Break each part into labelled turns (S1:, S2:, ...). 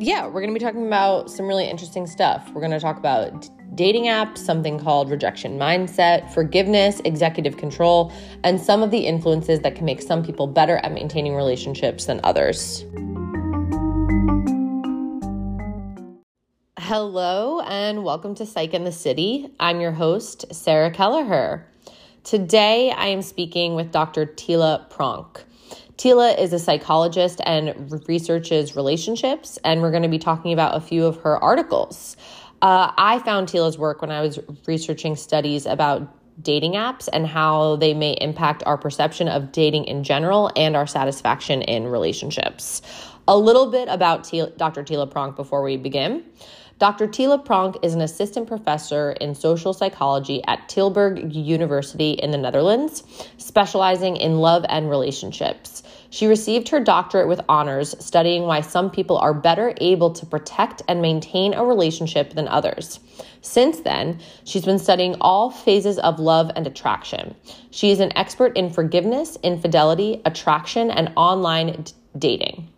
S1: yeah, we're going to be talking about some really interesting stuff. We're going to talk about dating apps, something called rejection mindset, forgiveness, executive control, and some of the influences that can make some people better at maintaining relationships than others. Hello, and welcome to Psych in the City. I'm your host, Sarah Kelleher. Today, I am speaking with Dr. Tila Pronk. Tila is a psychologist and researches relationships, and we're going to be talking about a few of her articles. Uh, I found Tila's work when I was researching studies about dating apps and how they may impact our perception of dating in general and our satisfaction in relationships. A little bit about T- Dr. Tila Pronk before we begin. Dr. Tila Pronk is an assistant professor in social psychology at Tilburg University in the Netherlands, specializing in love and relationships. She received her doctorate with honors, studying why some people are better able to protect and maintain a relationship than others. Since then, she's been studying all phases of love and attraction. She is an expert in forgiveness, infidelity, attraction, and online d- dating.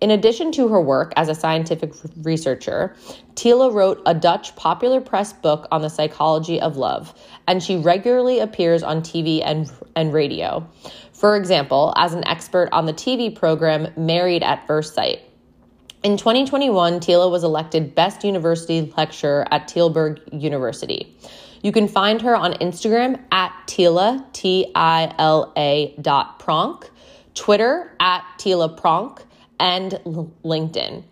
S1: In addition to her work as a scientific researcher, Tila wrote a Dutch popular press book on the psychology of love, and she regularly appears on TV and, and radio. For example, as an expert on the TV program Married at First Sight. In 2021, Tila was elected Best University Lecturer at Tilburg University. You can find her on Instagram at Tila, T I L A dot Pronk, Twitter at Tila Pronk, and LinkedIn.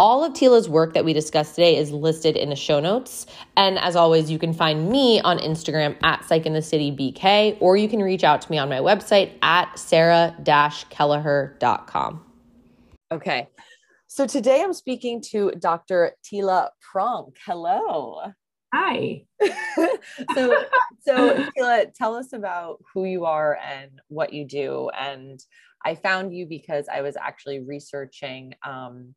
S1: All of Tila's work that we discussed today is listed in the show notes. And as always, you can find me on Instagram at Psych in the City BK, or you can reach out to me on my website at sarah-kelleher.com. Okay. So today I'm speaking to Dr. Tila Pronk. Hello.
S2: Hi.
S1: so, so Tila, tell us about who you are and what you do. And I found you because I was actually researching um,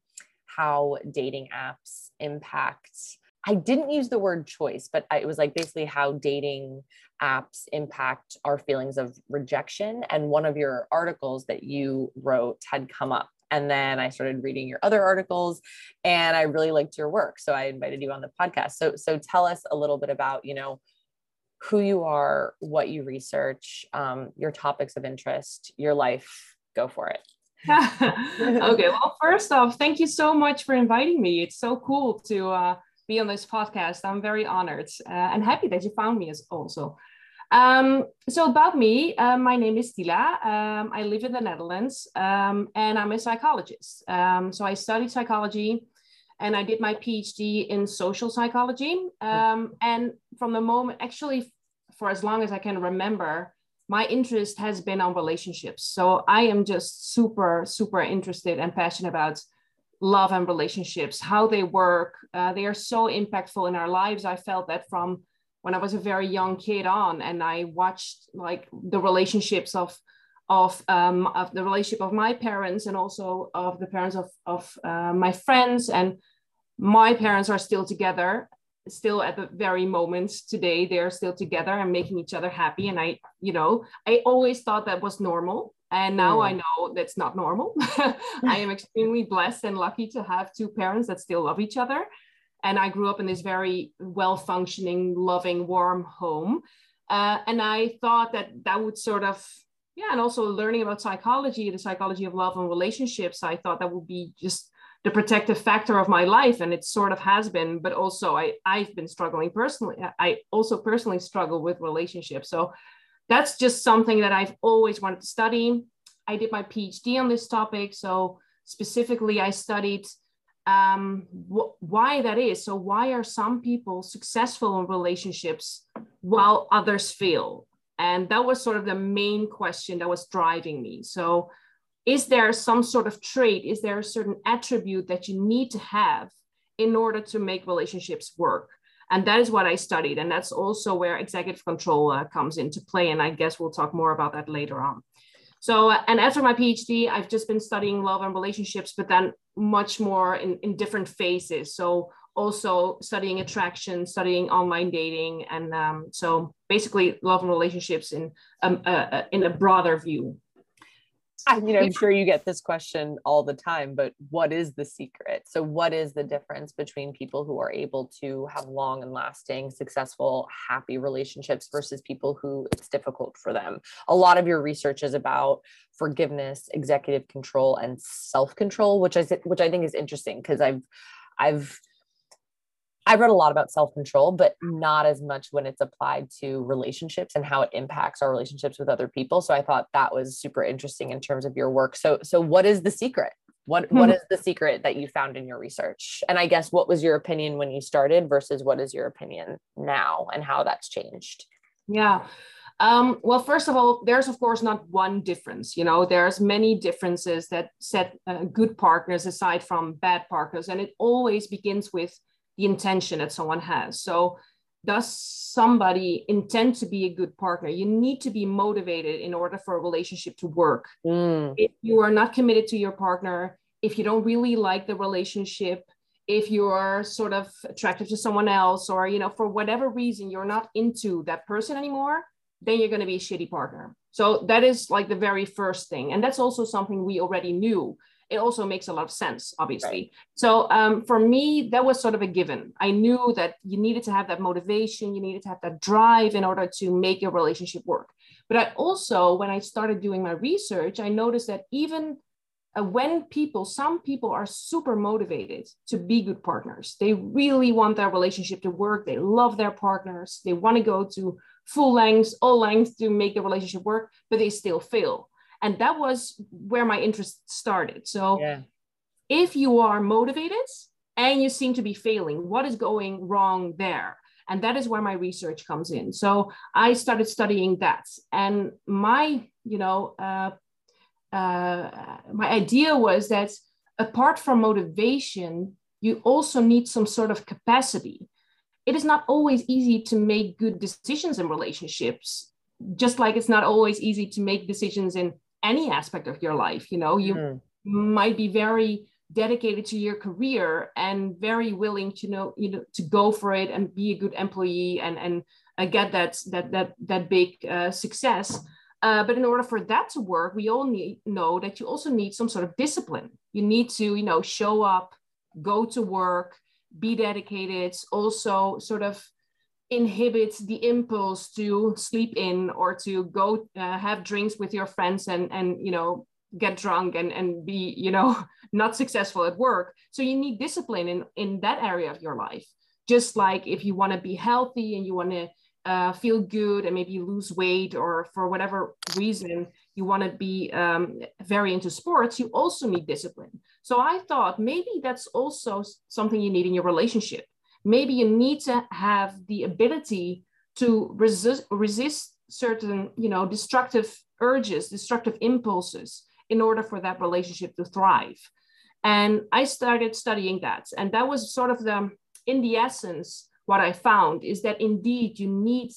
S1: how dating apps impact I didn't use the word choice, but it was like basically how dating apps impact our feelings of rejection. And one of your articles that you wrote had come up. And then I started reading your other articles and I really liked your work. So I invited you on the podcast. So, so tell us a little bit about, you know, who you are, what you research, um, your topics of interest, your life. Go for it.
S2: okay. Well, first off, thank you so much for inviting me. It's so cool to uh, be on this podcast. I'm very honored uh, and happy that you found me as also. Um, so about me, uh, my name is Tila. Um, I live in the Netherlands um, and I'm a psychologist. Um, so I studied psychology and I did my PhD in social psychology. Um, and from the moment, actually, for as long as I can remember, my interest has been on relationships. So I am just super, super interested and passionate about love and relationships, how they work. Uh, they are so impactful in our lives. I felt that from when I was a very young kid on, and I watched like the relationships of of, um, of the relationship of my parents and also of the parents of, of uh, my friends and my parents are still together still at the very moment today they're still together and making each other happy. And i you know i always thought that was normal. And now mm. i know that's not normal. I am extremely blessed and lucky to have two parents that still love each other. And i grew up in this very well functioning loving warm home. Uh, and i thought that that would sort of yeah and also learning about psychology the psychology of love and relationships i thought that would be just the protective factor of my life and it sort of has been but also i i've been struggling personally i also personally struggle with relationships. So that's just something that i've always wanted to study. I did my phd on this topic so specifically i studied um, wh- why that is. So why are some people successful in relationships while others fail and that was sort of the main question that was driving me. So is there some sort of trait is there a certain attribute that you need to have in order to make relationships work? And that is what i studied and that's also where executive control uh, comes into play and i guess we'll talk more about that later on. So uh, and after my phd i've just been studying love and relationships but then much more in, in different phases. So also studying attraction studying online dating and um, so basically love and relationships in um, uh, uh in a broader view
S1: you know, I'm sure you get this question all the time, but what is the secret? So, what is the difference between people who are able to have long and lasting, successful, happy relationships versus people who it's difficult for them? A lot of your research is about forgiveness, executive control, and self control, which I which I think is interesting because I've I've I've read a lot about self control, but not as much when it's applied to relationships and how it impacts our relationships with other people. So I thought that was super interesting in terms of your work. So, so what is the secret? What what hmm. the secret that you found in your research? And I guess what was your opinion when you started versus what is your opinion now and how that's changed?
S2: Yeah. Um, well, first of all, there's of course not one difference. You know, there's many differences that set uh, good partners aside from bad partners, and it always begins with the intention that someone has. So, does somebody intend to be a good partner? You need to be motivated in order for a relationship to work. Mm. If you are not committed to your partner, if you don't really like the relationship, if you are sort of attracted to someone else, or you know, for whatever reason you're not into that person anymore, then you're going to be a shitty partner. So that is like the very first thing. And that's also something we already knew it also makes a lot of sense, obviously. Right. So um, for me, that was sort of a given. I knew that you needed to have that motivation, you needed to have that drive in order to make your relationship work. But I also, when I started doing my research, I noticed that even uh, when people, some people are super motivated to be good partners, they really want their relationship to work, they love their partners, they want to go to full lengths, all lengths to make the relationship work, but they still fail and that was where my interest started. So yeah. if you are motivated and you seem to be failing what is going wrong there? And that is where my research comes in. So i started studying that. And my you know uh, uh, my idea was that apart from motivation you also need some sort of capacity. It is not always easy to make good decisions in relationships just like it's not always easy to make decisions in any aspect of your life you know you mm. might be very dedicated to your career and very willing to know you know to go for it and be a good employee and and uh, get that that that that big uh, success uh, but in order for that to work we all need know that you also need some sort of discipline you need to you know show up go to work be dedicated also sort of inhibits the impulse to sleep in or to go uh, have drinks with your friends and and you know get drunk and and be you know not successful at work. So you need discipline in in that area of your life. Just like if you want to be healthy and you want to uh, feel good and maybe lose weight or for whatever reason you want to be um, very into sports you also need discipline. So i thought maybe that's also something you need in your relationship maybe you need to have the ability to resist, resist certain you know destructive urges destructive impulses in order for that relationship to thrive. And i started studying that. And that was sort of the in the essence what i found is that indeed you need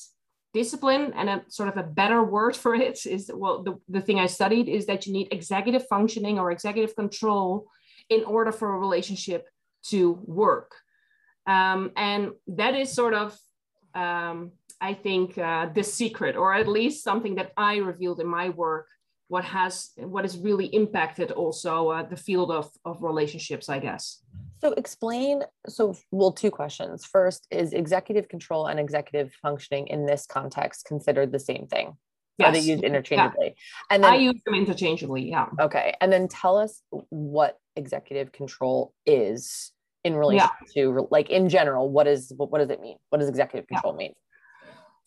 S2: discipline and a sort of a better word for it is well the, the thing i studied is that you need executive functioning or executive control in order for a relationship to work um, and that is sort of, um, I think, uh, the secret, or at least something that I revealed in my work. What has what has really impacted also uh, the field of of relationships, I guess.
S1: So explain. So well, two questions. First, is executive control and executive functioning in this context considered the same thing? Yes. Are they used interchangeably?
S2: Yeah. And then, I use them interchangeably. Yeah.
S1: Okay. And then tell us what executive control is in relation yeah. to like in general what is what, what does it mean what does executive control yeah. mean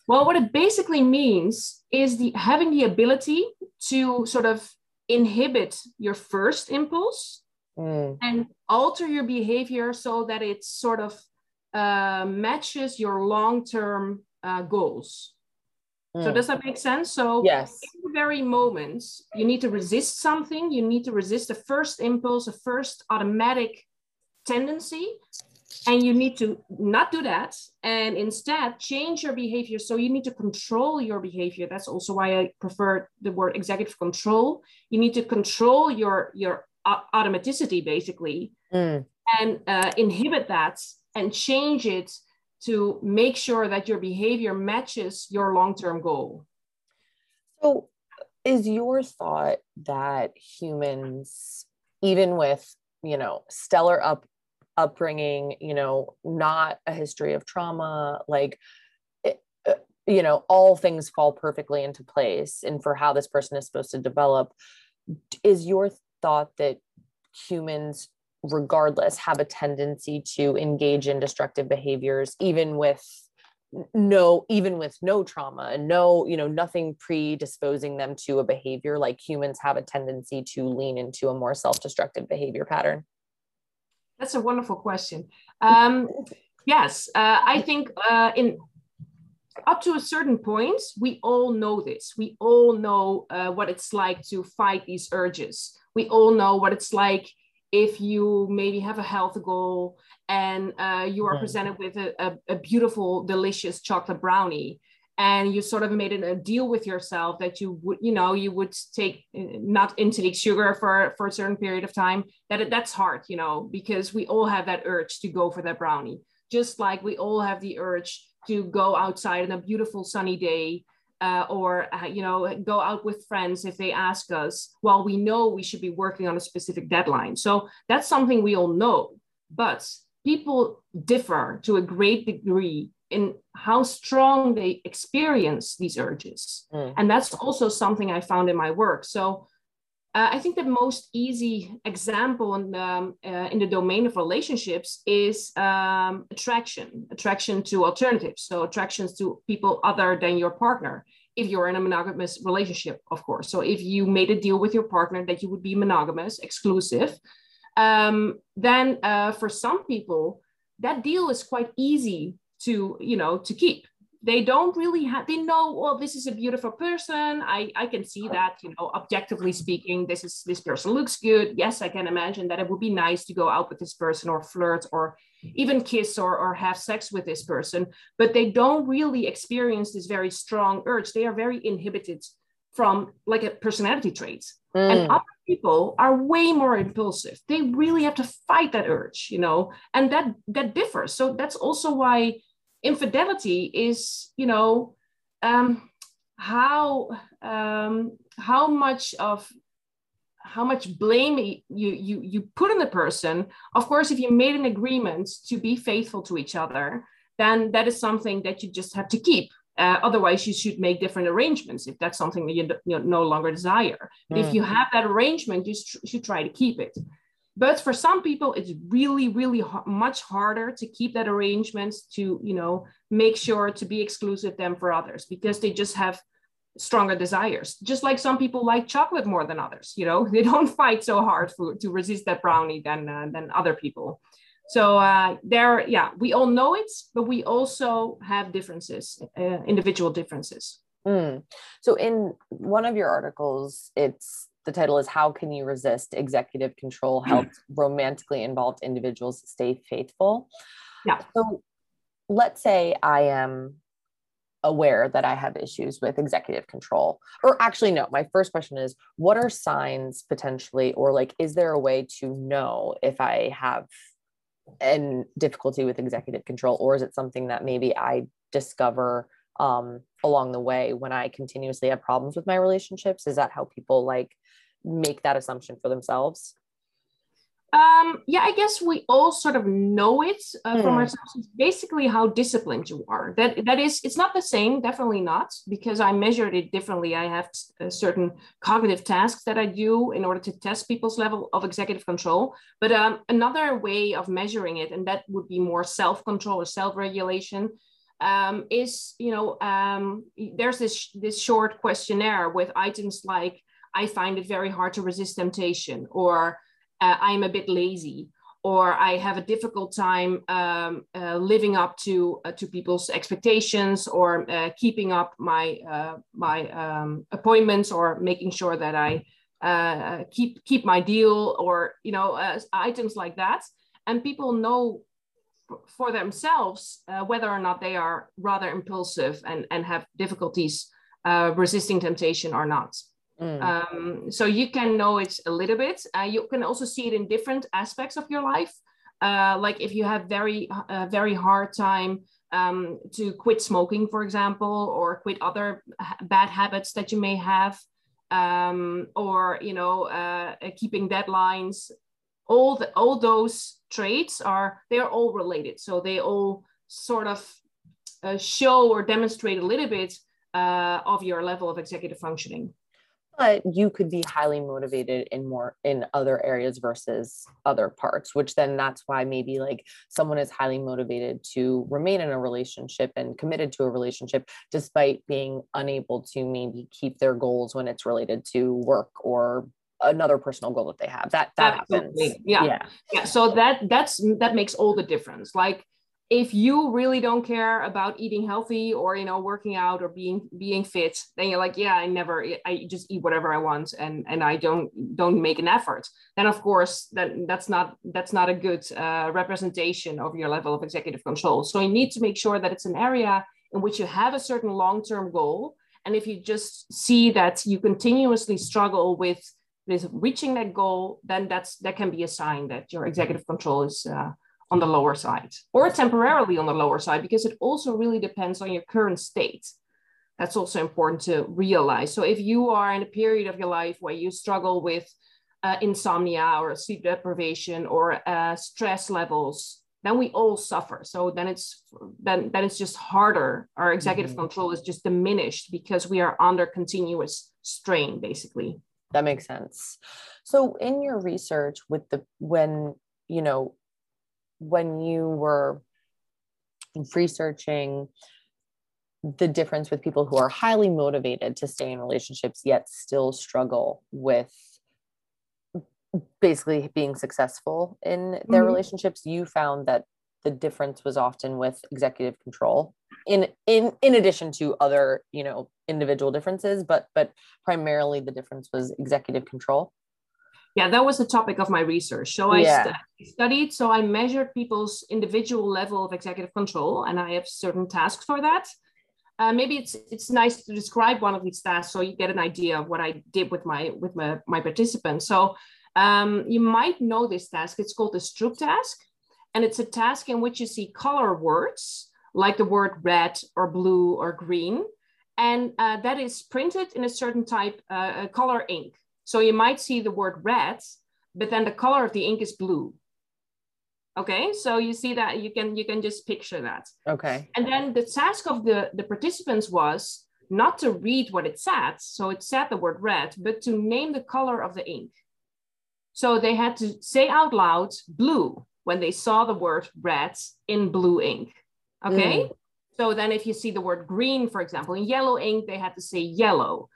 S2: well what it basically means is the having the ability to sort of inhibit your first impulse mm. and alter your behavior so that it sort of uh, matches your long-term uh, goals mm. so does that make sense so
S1: yes
S2: in the very moment you need to resist something you need to resist the first impulse the first automatic tendency and you need to not do that and instead change your behavior. So you need to control your behavior. That's also why i prefer the word executive control. You need to control your your automaticity basically mm. and uh, inhibit that and change it to make sure that your behavior matches your long-term goal.
S1: So is your thought that humans even with you know stellar up upbringing you know not a history of trauma like it, uh, you know all things fall perfectly into place and for how this person is supposed to develop. Is your thought that humans regardless have a tendency to engage in destructive behaviors even with no even with no trauma and no you know nothing predisposing them to a behavior like humans have a tendency to lean into a more self-destructive behavior pattern
S2: that's a wonderful question. Um, yes uh, i think uh, in up to a certain point we all know this. We all know uh, what it's like to fight these urges. We all know what it's like if you maybe have a health goal and uh, you are presented with a, a, a, beautiful, delicious chocolate brownie, and you sort of made a deal with yourself that you would, you know, you would take not intake sugar for for a certain period of time. That that's hard, you know, because we all have that urge to go for that brownie, just like we all have the urge to go outside on a beautiful sunny day uh, or uh, you know go out with friends if they ask us while we know we should be working on a specific deadline so that's something we all know but people differ to a great degree in how strong they experience these urges mm. and that's also something i found in my work so uh, I think the most easy example in the, um, uh, in the domain of relationships is um, attraction, attraction to alternatives. So attractions to people other than your partner. If you're in a monogamous relationship, of course. So if you made a deal with your partner that you would be monogamous, exclusive, um, then uh, for some people, that deal is quite easy to, you know, to keep. They don't really have they know well this is a beautiful person. I i can see that you know objectively speaking this is this person looks good. Yes i can imagine that it would be nice to go out with this person or flirt or even kiss or, or have sex with this person. But they don't really experience this very strong urge. They are very inhibited from like a personality traits. Mm. and other people are way more impulsive. They really have to fight that urge you know and that that differs. So that's also why infidelity is you know um, how um, how much of how much blame you you you put on the person. Of course if you made an agreement to be faithful to each other then that is something that you just have to keep. Uh, otherwise you should make different arrangements if that's something that you, you no longer desire. Mm. if you have that arrangement you should try to keep it but for some people it's really really much harder to keep that arrangement to you know make sure to be exclusive than for others because they just have stronger desires. Just like some people like chocolate more than others you know? They don't fight so hard for, to resist that brownie than uh, than other people. So uh, there yeah we all know it but we also have differences uh, individual differences.
S1: Mm. so in one of your articles it's the title is How Can You Resist Executive Control Helps Romantically Involved Individuals Stay Faithful.
S2: Yeah.
S1: So let's say I am aware that I have issues with executive control. Or actually, no, my first question is what are signs potentially, or like, is there a way to know if I have an difficulty with executive control, or is it something that maybe I discover um, along the way when I continuously have problems with my relationships? Is that how people like make that assumption for themselves?
S2: Um, yeah, I guess we all sort of know it uh, mm. from hmm. ourselves. It's basically how disciplined you are. That that is, it's not the same, definitely not, because I measured it differently. I have uh, certain cognitive tasks that I do in order to test people's level of executive control. But um, another way of measuring it, and that would be more self-control or self-regulation, um, is you know um, there's this this short questionnaire with items like I find it very hard to resist temptation, or uh, I'm a bit lazy, or I have a difficult time um, uh, living up to uh, to people's expectations, or uh, keeping up my uh, my um, appointments, or making sure that I uh, keep keep my deal, or you know items like that. And people know for themselves whether or not they are rather impulsive and and have difficulties resisting temptation or not. Mm. Um, so you can know it a little bit. Uh, you can also see it in different aspects of your life. Uh, like if you have very, uh, very hard time um, to quit smoking, for example, or quit other bad habits that you may have. um, or you know uh, keeping deadlines all the, all those traits are they're all related so they all sort of uh, show or demonstrate a little bit uh, of your level of executive functioning
S1: but you could be highly motivated in more in other areas versus other parts which then that's why maybe like someone is highly motivated to remain in a relationship and committed to a relationship despite being unable to maybe keep their goals when it's related to work or another personal goal that they have. That that Absolutely. happens.
S2: Yeah. yeah. Yeah. So that that's that makes all the difference. Like if you really don't care about eating healthy or you know working out or being being fit then you're like yeah i never i just eat whatever i want and and i don't don't make an effort. Then of course that that's not that's not a good uh, representation of your level of executive control. So you need to make sure that it's an area in which you have a certain long-term goal. And if you just see that you continuously struggle with with reaching that goal then that's that can be a sign that your executive control is uh, on the lower side or temporarily on the lower side because it also really depends on your current state. That's also important to realize. So if you are in a period of your life where you struggle with uh, insomnia or sleep deprivation or uh, stress levels, then we all suffer. So then it's then then it's just harder. Our executive mm-hmm. control is just diminished because we are under continuous strain, basically.
S1: That makes sense. So in your research with the when you know when you were researching the difference with people who are highly motivated to stay in relationships yet still struggle with basically being successful in their mm-hmm. relationships you found that the difference was often with executive control in in in addition to other you know individual differences but but primarily the difference was executive control
S2: yeah that was the topic of my research. So i yeah. st- studied so i measured people's individual level of executive control and i have certain tasks for that. Uh, maybe it's it's nice to describe one of these tasks so you get an idea of what i did with my with my, my participants. So um, you might know this task. It's called the stroop task and it's a task in which you see color words like the word red or blue or green and uh, that is printed in a certain type uh, color ink so you might see the word red, but then the color of the ink is blue. Okay, so you see that you can you can just picture that.
S1: Okay.
S2: And then the task of the, the participants was not to read what it said, so it said the word red, but to name the color of the ink. So they had to say out loud blue when they saw the word red in blue ink. Okay. Mm. So then if you see the word green, for example, in yellow ink, they had to say yellow.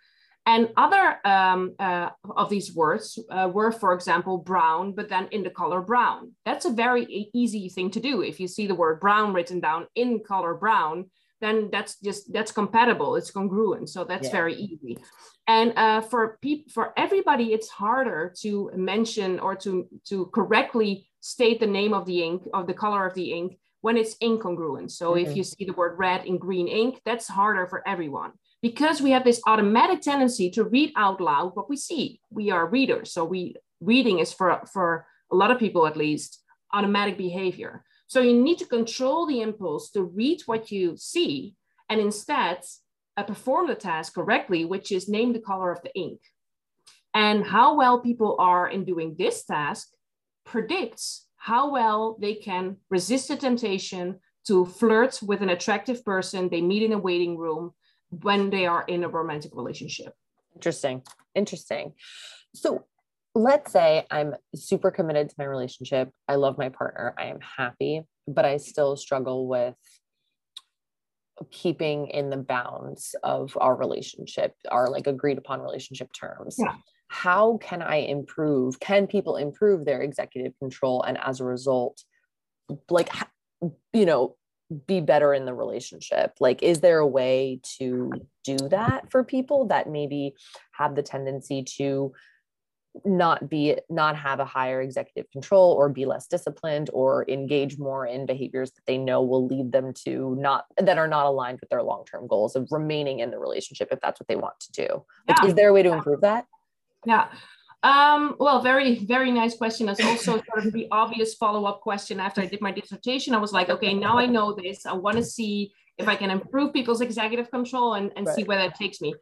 S2: And other um, uh, of these words uh, were, for example, brown, but then in the color brown. That's a very e- easy thing to do. If you see the word brown written down in color brown, then that's just that's compatible. It's congruent. So that's yeah. very easy. And uh, for people, for everybody, it's harder to mention or to to correctly state the name of the ink of the color of the ink when it's incongruent. So mm-hmm. if you see the word red in green ink, that's harder for everyone because we have this automatic tendency to read out loud what we see. We are readers, so we reading is for for a lot of people at least automatic behavior. So you need to control the impulse to read what you see and instead uh, perform the task correctly, which is name the color of the ink. And how well people are in doing this task predicts how well they can resist the temptation to flirt with an attractive person they meet in a waiting room when they are in a romantic relationship.
S1: Interesting. Interesting. So let's say I'm super committed to my relationship. I love my partner. I am happy, but I still struggle with keeping in the bounds of our relationship, our like agreed upon relationship terms. Yeah. How can I improve? Can people improve their executive control and as a result, like, you know, be better in the relationship? Like is there a way to do that for people that maybe have the tendency to not be not have a higher executive control or be less disciplined or engage more in behaviors that they know will lead them to not that are not aligned with their long-term goals of remaining in the relationship if that's what they want to do? Like, yeah. is there a way to improve that?
S2: Yeah um, well, very, very nice question. That's also sort of the obvious follow-up question after I did my dissertation. I was like, okay, now I know this. I want to see if I can improve people's executive control and, and right. see where that takes me.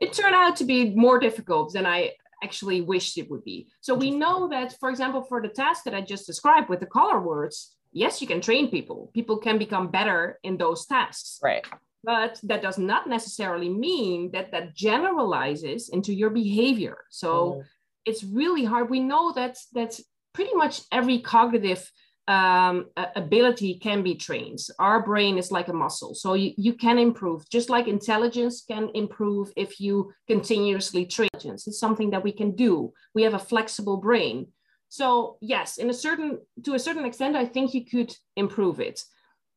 S2: It turned out to be more difficult than I actually wished it would be. So we know that, for example, for the task that I just described with the color words, yes, you can train people. People can become better in those tasks.
S1: Right.
S2: But that does not necessarily mean that that generalizes into your behavior. So mm. It's really hard. We know that that's pretty much every cognitive um, ability can be trained. Our brain is like a muscle, so you, you can improve, just like intelligence can improve if you continuously train. It's something that we can do. We have a flexible brain. So yes, in a certain to a certain extent, I think you could improve it.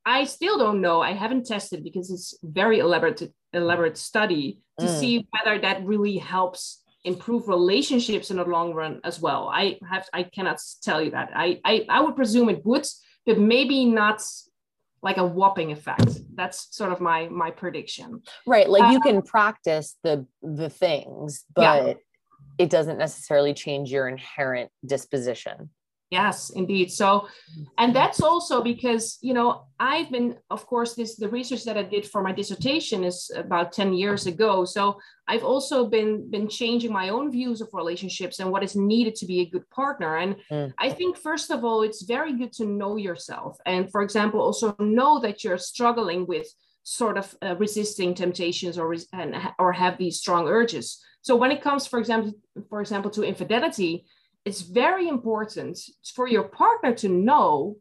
S2: I still don't know. I haven't tested because it's very elaborate elaborate study to mm. see whether that really helps improve relationships in the long run as well. I have I cannot tell you that. I I, I would presume it would, but maybe not like a whopping effect. That's sort of my my prediction.
S1: Right. Like you uh, can practice the the things, but yeah. it doesn't necessarily change your inherent disposition.
S2: Yes, indeed. So, and that's also because, you know, I've been, of course, this the research that I did for my dissertation is about 10 years ago. So I've also been been changing my own views of relationships and what is needed to be a good partner. And mm. I think first of all, it's very good to know yourself. And for example, also know that you're struggling with sort of uh, resisting temptations or and, or have these strong urges. So when it comes, for example, for example, to infidelity, it's very important for your partner to know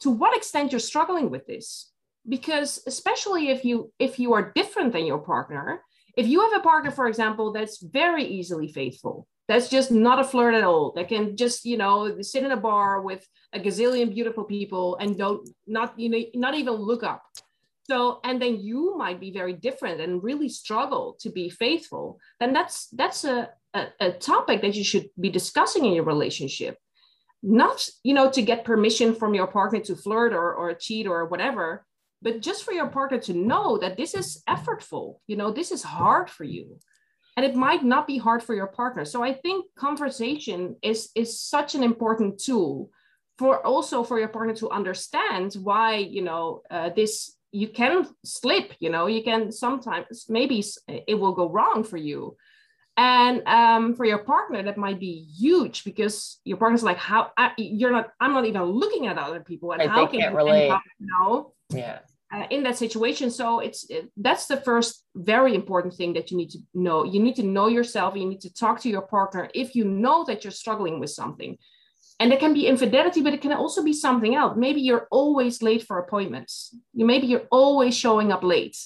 S2: to what extent you're struggling with this. Because especially if you if you are different than your partner if you have a partner for example that's very easily faithful that's just not a flirt at all that can just you know sit in a bar with a gazillion beautiful people and don't not you know not even look up so and then you might be very different and really struggle to be faithful. Then that's that's a a, a topic that you should be discussing in your relationship. Not you know to get permission from your partner to flirt or, or cheat or whatever but just for your partner to know that this is effortful. You know this is hard for you. And it might not be hard for your partner. So i think conversation is is such an important tool for also for your partner to understand why you know uh, this you can slip you know you can sometimes maybe it will go wrong for you. And um, for your partner that might be huge because your partner's like how I, you're not i'm not even looking at other people and
S1: right,
S2: how
S1: can you relate.
S2: know?
S1: Yeah.
S2: Uh, in that situation. So it's it, that's the first very important thing that you need to know. You need to know yourself. You need to talk to your partner if you know that you're struggling with something and it can be infidelity but it can also be something else. Maybe you're always late for appointments. You maybe you're always showing up late.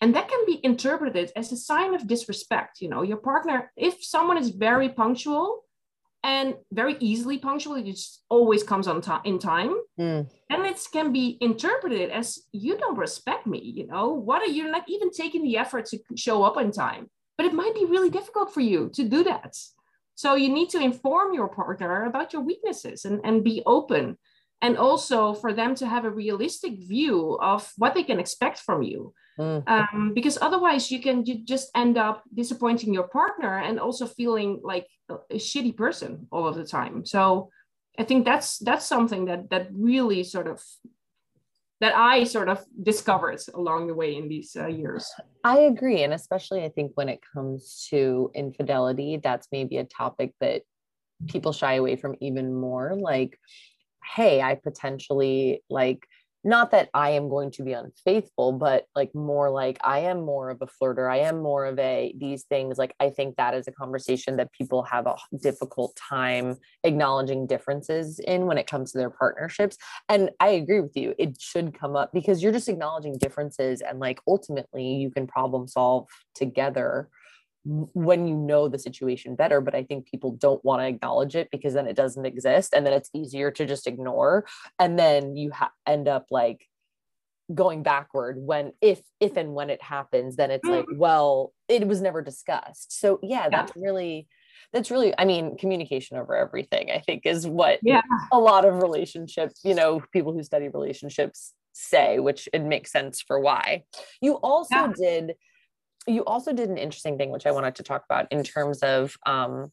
S2: And that can be interpreted as a sign of disrespect you know. Your partner if someone is very punctual and very easily punctual it just always comes on time in time mm. and it can be interpreted as you don't respect me you know. What are you not even taking the effort to show up on time? But it might be really difficult for you to do that so you need to inform your partner about your weaknesses and, and be open. And also for them to have a realistic view of what they can expect from you. Mm. um, because otherwise you can you just end up disappointing your partner and also feeling like a shitty person all of the time. So i think that's that's something that that really sort of that i sort of discovered along the way in these uh, years.
S1: I agree and especially i think when it comes to infidelity that's maybe a topic that people shy away from even more like hey i potentially like not that I am going to be unfaithful, but like more like I am more of a flirter. I am more of a these things. Like I think that is a conversation that people have a difficult time acknowledging differences in when it comes to their partnerships. And I agree with you. It should come up because you're just acknowledging differences and like ultimately you can problem solve together when you know the situation better but i think people don't want to acknowledge it because then it doesn't exist and then it's easier to just ignore and then you ha- end up like going backward when if if and when it happens then it's like mm-hmm. well it was never discussed so yeah that's yeah. really that's really i mean communication over everything i think is what
S2: yeah.
S1: a lot of relationships you know people who study relationships say which it makes sense for why you also yeah. did you also did an interesting thing, which I wanted to talk about in terms of um,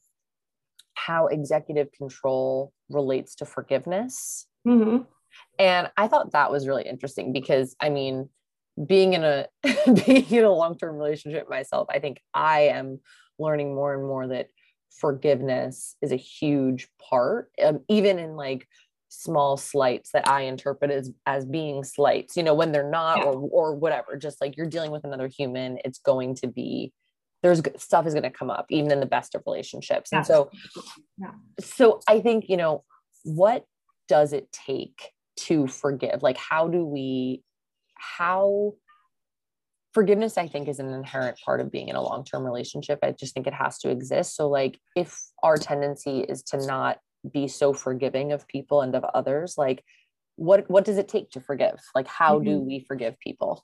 S1: how executive control relates to forgiveness. Mm-hmm. And I thought that was really interesting because, I mean, being in a being in a long-term relationship myself i think i am learning more and more that forgiveness is a huge part um, even in like small slights that i interpret as as being slights you know when they're not yeah. or or whatever just like you're dealing with another human it's going to be there's stuff is going to come up even in the best of relationships. And so yeah. so i think you know what does it take to forgive? Like how do we how forgiveness i think is an inherent part of being in a long-term relationship. I just think it has to exist. So like if our tendency is to not be so forgiving of people and of others like what what does it take to forgive? Like how mm-hmm. do we forgive people?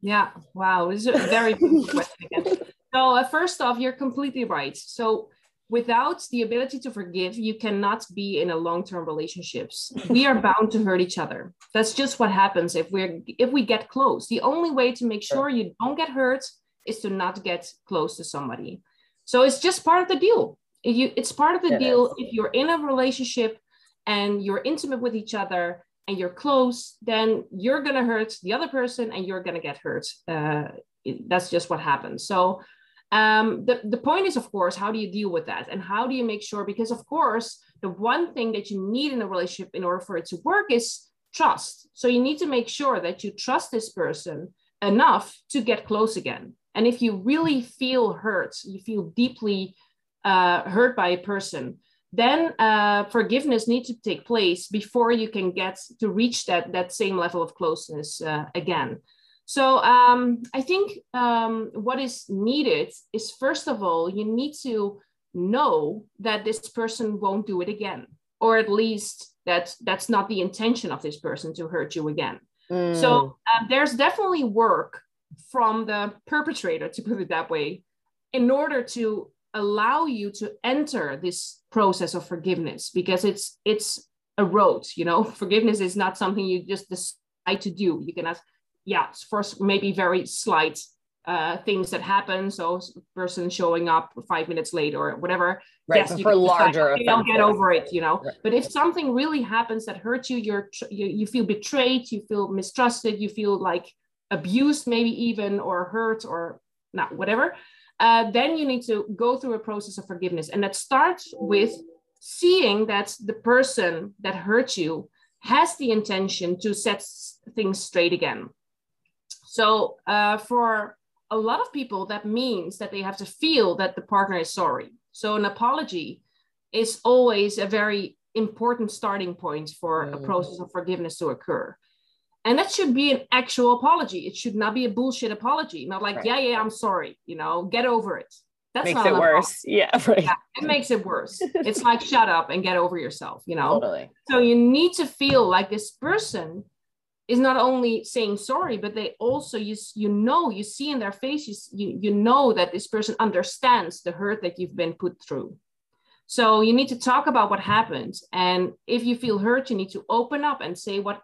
S2: Yeah wow it's a very good question again. So uh, first off you're completely right. So without the ability to forgive you cannot be in a long-term relationships. We are bound to hurt each other. That's just what happens if we're if we get close. The only way to make sure you don't get hurt is to not get close to somebody. So it's just part of the deal you it's part of the it deal is. if you're in a relationship and you're intimate with each other and you're close then you're to hurt the other person and you're to get hurt uh, that's just what happens so um, the, the point is, of course, how do you deal with that? And how do you make sure? Because, of course, the one thing that you need in a relationship in order for it to work is trust. So you need to make sure that you trust this person enough to get close again. And if you really feel hurt, you feel deeply uh, hurt by a person, then uh, forgiveness needs to take place before you can get to reach that that same level of closeness uh, again. So um, I think um, what is needed is first of all, you need to know that this person won't do it again, or at least that that's not the intention of this person to hurt you again. Mm. So um, there's definitely work from the perpetrator, to put it that way, in order to allow you to enter this process of forgiveness because it's it's a road. You know, forgiveness is not something you just decide to do. You can ask yeah, first maybe very slight uh, things that happen. So person showing up five minutes late or whatever.
S1: Right. Yes, for larger,
S2: they'll get over it, you know. Right. But if something really happens that hurts you, you're you, you feel betrayed, you feel mistrusted, you feel like abused, maybe even or hurt or not whatever. Uh, then you need to go through a process of forgiveness, and that starts with seeing that the person that hurt you has the intention to set things straight again so uh, for a lot of people, that means that they have to feel that the partner is sorry. So an apology is always a very important starting point for mm. a process of forgiveness to occur. And that should be an actual apology. It should not be a bullshit apology. Not like, right. yeah, yeah, I'm sorry. You know, get over it.
S1: That's makes it worse. Yeah, right. Yeah,
S2: it makes it worse. it's like shut up and get over yourself. You know.
S1: Totally.
S2: So you need to feel like this person is not only saying sorry but they also you you know you see in their faces you, you know that this person understands the hurt that you've been put through so you need to talk about what happened and if you feel hurt you need to open up and say what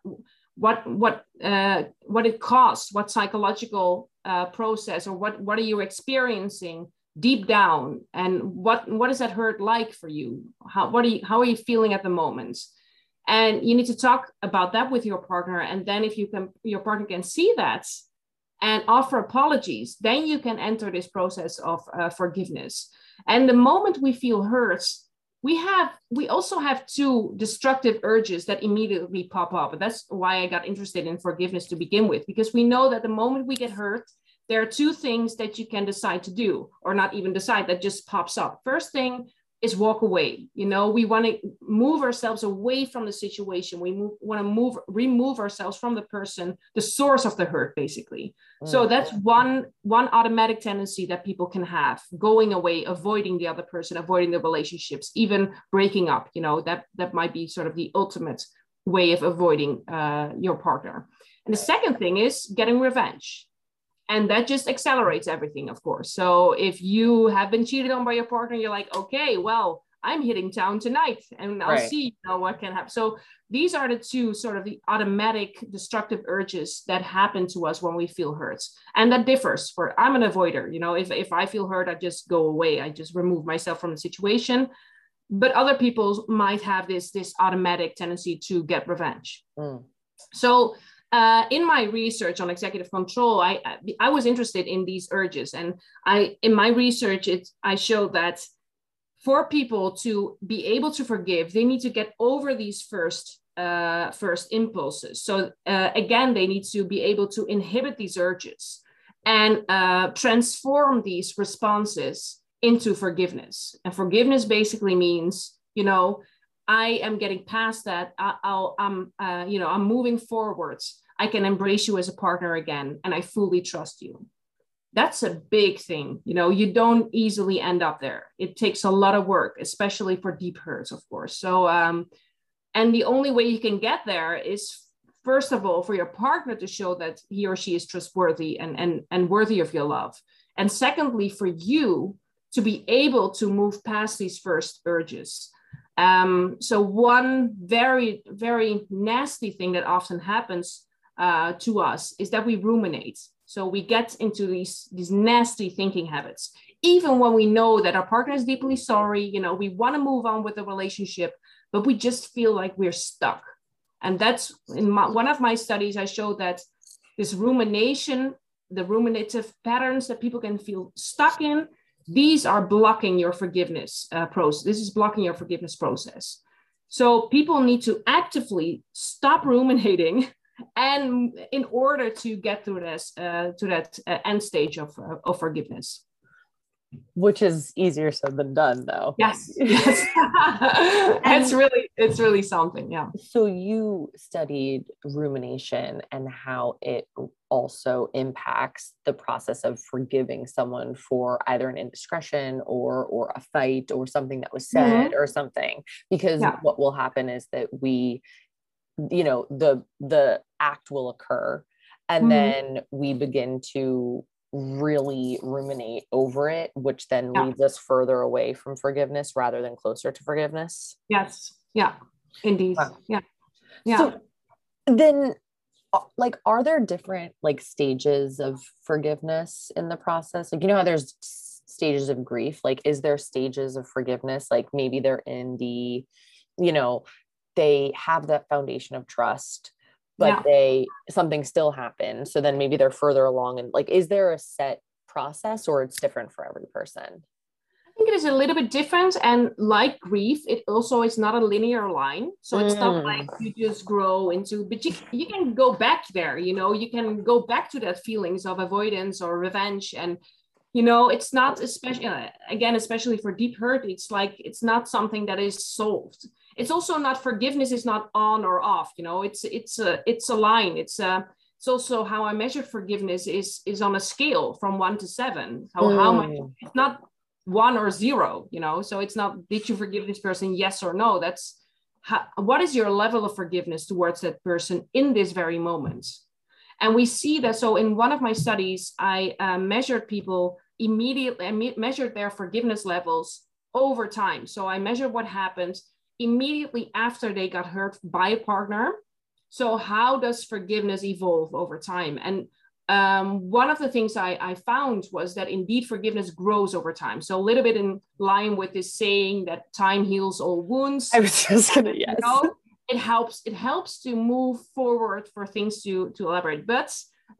S2: what what uh, what it costs what psychological uh, process or what what are you experiencing deep down? And what what is that hurt like for you? How what are you how are you feeling at the moment? And you need to talk about that with your partner. And then if you can your partner can see that and offer apologies then you can enter this process of uh, forgiveness. And the moment we feel hurt we have we also have two destructive urges that immediately pop up. And that's why i got interested in forgiveness to begin with because we know that the moment we get hurt there are two things that you can decide to do or not even decide that just pops up. First thing is walk away. You know we want to move ourselves away from the situation. We want to move remove ourselves from the person the source of the hurt basically. Mm. so that's one one automatic tendency that people can have going away avoiding the other person avoiding the relationships even breaking up you know that that might be sort of the ultimate way of avoiding uh, your partner. And the second thing is getting revenge and that just accelerates everything of course. So if you have been cheated on by your partner you're like okay well i'm hitting town tonight and i'll right. see you know what can happen so these are the two sort of the automatic destructive urges that happen to us when we feel hurt. And that differs for i'm an avoider you know if, if i feel hurt i just go away. I just remove myself from the situation. But other people might have this this automatic tendency to get revenge. Mm. so uh, in my research on executive control, I I was interested in these urges, and I in my research it I showed that for people to be able to forgive, they need to get over these first uh, first impulses. So uh, again, they need to be able to inhibit these urges and uh, transform these responses into forgiveness. And forgiveness basically means, you know, I am getting past that. I, will I'm, uh, you know, I'm moving forwards. I can embrace you as a partner again, and I fully trust you. That's a big thing. You know, you don't easily end up there. It takes a lot of work, especially for deep hurts, of course. So, um, and the only way you can get there is first of all for your partner to show that he or she is trustworthy and and and worthy of your love and secondly for you to be able to move past these first urges um, so one very very nasty thing that often happens uh, to us is that we ruminate so we get into these these nasty thinking habits even when we know that our partner is deeply sorry you know we want to move on with the relationship but we just feel like we're stuck and that's in my, one of my studies, I showed that this rumination, the ruminative patterns that people can feel stuck in, these are blocking your forgiveness uh, process. This is blocking your forgiveness process. So people need to actively stop ruminating and in order to get to this uh, to that uh, end stage of, uh, of forgiveness.
S1: Which is easier said than done though.
S2: Yes yes. It's really it's really something yeah.
S1: So you studied rumination and how it also impacts the process of forgiving someone for either an indiscretion or or a fight or something that was said mm-hmm. or something. Because yeah. what will happen is that we you know the the act will occur and mm-hmm. then we begin to really ruminate over it, which then yeah. leads us further away from forgiveness rather than closer to forgiveness.
S2: Yes. Yeah. Indeed. Wow. Yeah.
S1: Yeah. So then uh, like are there different like stages of forgiveness in the process? Like you know how there's stages of grief, like is there stages of forgiveness like maybe they're in the you know they have that foundation of trust but yeah. they something still happened. So then maybe they're further along and like is there a set process or it's different for every person?
S2: I think it is a little bit different and like grief it also is not a linear line. So it's mm. not like you just grow into but you, you can go back there you know? You can go back to that feelings of avoidance or revenge and you know it's not especially again especially for deep hurt it's like it's not something that is solved it's also not forgiveness is not on or off you know it's it's a it's a line. It's a it's also how i measure forgiveness is is on a scale from one to seven. How, mm. how much? It's not one or zero you know so it's not did you forgive this person yes or no? That's how, what is your level of forgiveness towards that person in this very moment? And we see that so in one of my studies i uh, measured people immediately i me- measured their forgiveness levels over time. So i measured what happened immediately after they got hurt by a partner. So, how does forgiveness evolve over time? And um, one of the things I, I, found was that indeed forgiveness grows over time. So, a little bit in line with this saying that time heals all wounds.
S1: I was just gonna, yes. You know,
S2: it helps. It helps to move forward for things to to elaborate, but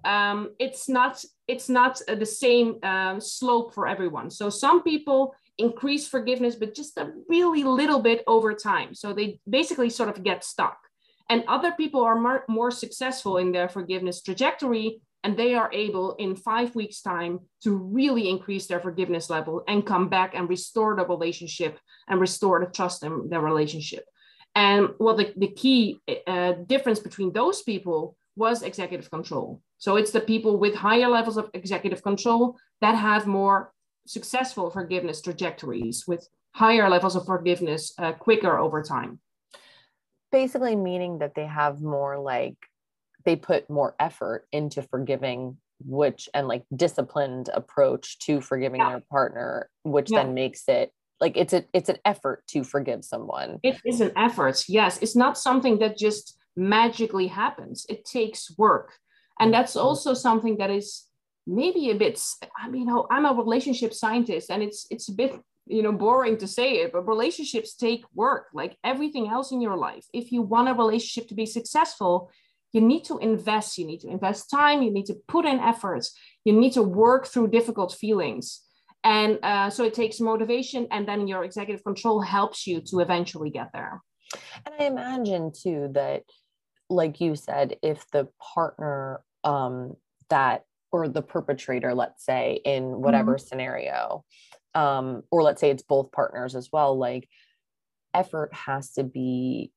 S2: um, it's not it's not the same uh, slope for everyone. So, some people increase forgiveness, but just a really little bit over time. So they basically sort of get stuck. And other people are more, more successful in their forgiveness trajectory, and they are able in five weeks' time to really increase their forgiveness level and come back and restore the relationship and restore the trust in their relationship. And well, the, the key uh, difference between those people was executive control. So it's the people with higher levels of executive control that have more successful forgiveness trajectories with higher levels of forgiveness uh, quicker over time.
S1: Basically, meaning that they have more like they put more effort into forgiving which and like disciplined approach to forgiving yeah. their partner which yeah. then makes it like it's a it's an effort to forgive someone
S2: it is an effort yes it's not something that just magically happens it takes work and that's mm-hmm. also something that is maybe a bit i mean i'm a relationship scientist and it's it's a bit you know boring to say it but relationships take work like everything else in your life. If you want a relationship to be successful you need to invest you need to invest time you need to put in efforts you need to work through difficult feelings. And uh, so it takes motivation and then your executive control helps you to eventually get there.
S1: And i imagine too that like you said if the partner um, that or the perpetrator let's say in whatever mm-hmm. scenario um, or let's say it's both partners as well like effort has to be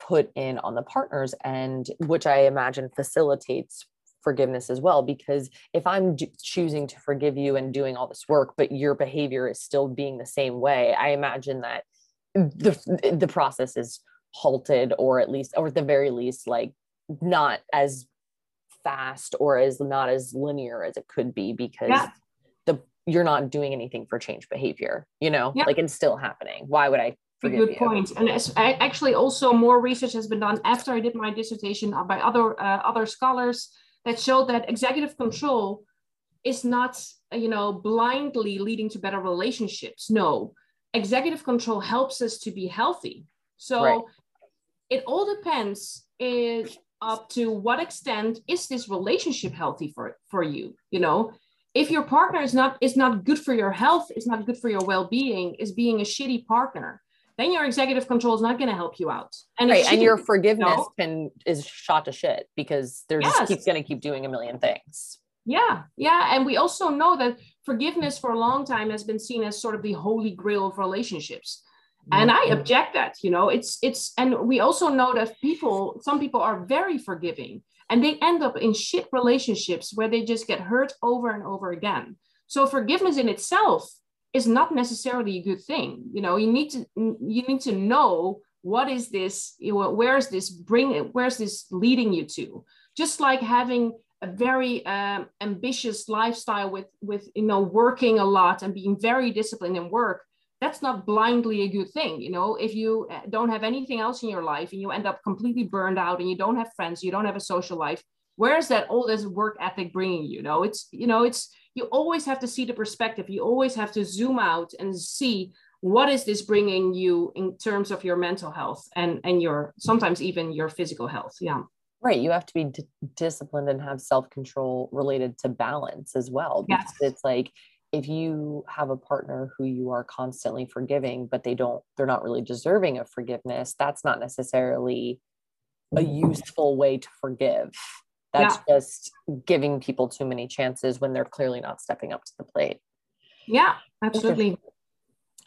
S1: put in on the partners end which i imagine facilitates forgiveness as well because if i'm d- choosing to forgive you and doing all this work but your behavior is still being the same way i imagine that the the process is halted or at least or at the very least like not as fast or as not as linear as it could be because yeah. the you're not doing anything for change behavior you know yeah. like it's still happening why would i
S2: good point and actually also more research has been done after i did my dissertation by other uh, other scholars that showed that executive control is not you know blindly leading to better relationships no executive control helps us to be healthy so right. it all depends is up to what extent is this relationship healthy for for you you know if your partner is not is not good for your health is not good for your well-being is being a shitty partner then your executive control is not going to help you out.
S1: And right, and your forgiveness know, can is shot to shit because they're yes. just keep going to keep doing a million things.
S2: Yeah, yeah, and we also know that forgiveness for a long time has been seen as sort of the holy grail of relationships. And I object that, you know, it's it's and we also know that people, some people are very forgiving and they end up in shit relationships where they just get hurt over and over again. So forgiveness in itself is not necessarily a good thing. You know you need to you need to know what is this where is this bring where's this leading you to? Just like having a very um, ambitious lifestyle with with you know working a lot and being very disciplined in work that's not blindly a good thing you know if you uh, don't have anything else in your life and you end up completely burned out and you don't have friends you don't have a social life where's that all this work ethic bringing you? you know it's you know it's you always have to see the perspective. You always have to zoom out and see what is this bringing you in terms of your mental health and and your sometimes even your physical health. Yeah.
S1: Right. You have to be d- disciplined and have self control related to balance as well. Because yes. it's like if you have a partner who you are constantly forgiving, but they don't, they're not really deserving of forgiveness, that's not necessarily a useful way to forgive. That's yeah. just giving people too many chances when they're clearly not stepping up to the plate.
S2: Yeah absolutely.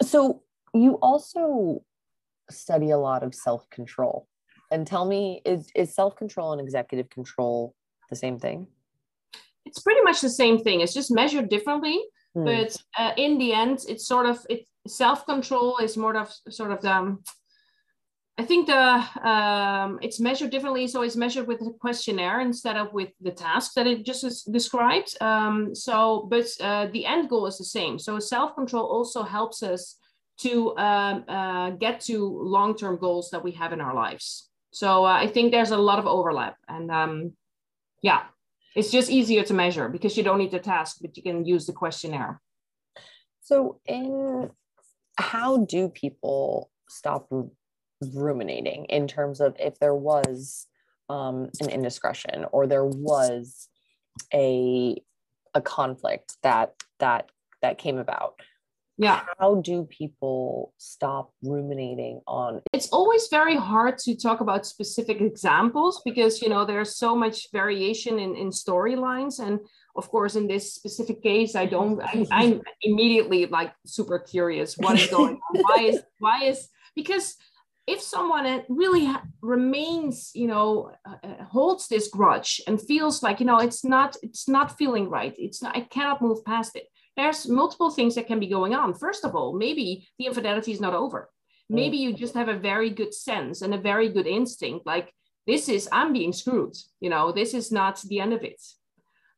S1: So you also study a lot of self-control and tell me is is self-control and executive control the same thing?
S2: It's pretty much the same thing it's just measured differently hmm. but uh, in the end it's sort of it self-control is more of sort of the um, I think the um, it's measured differently. So it's measured with a questionnaire instead of with the task that it just described. Um, so, but uh, the end goal is the same. So self-control also helps us to um, uh, get to long-term goals that we have in our lives. So uh, I think there's a lot of overlap, and um, yeah, it's just easier to measure because you don't need the task, but you can use the questionnaire.
S1: So, in how do people stop ruminating in terms of if there was um, an indiscretion or there was a a conflict that that that came about
S2: yeah.
S1: How do people stop ruminating on
S2: it's always very hard to talk about specific examples because you know there's so much variation in in storylines. And of course in this specific case i don't I, i'm immediately like super curious what is going on. Why is why is because if someone really remains you know uh, uh, holds this grudge and feels like you know it's not it's not feeling right it's not i cannot move past it there's multiple things that can be going on first of all maybe the infidelity is not over mm. maybe you just have a very good sense and a very good instinct like this is i'm being screwed you know this is not the end of it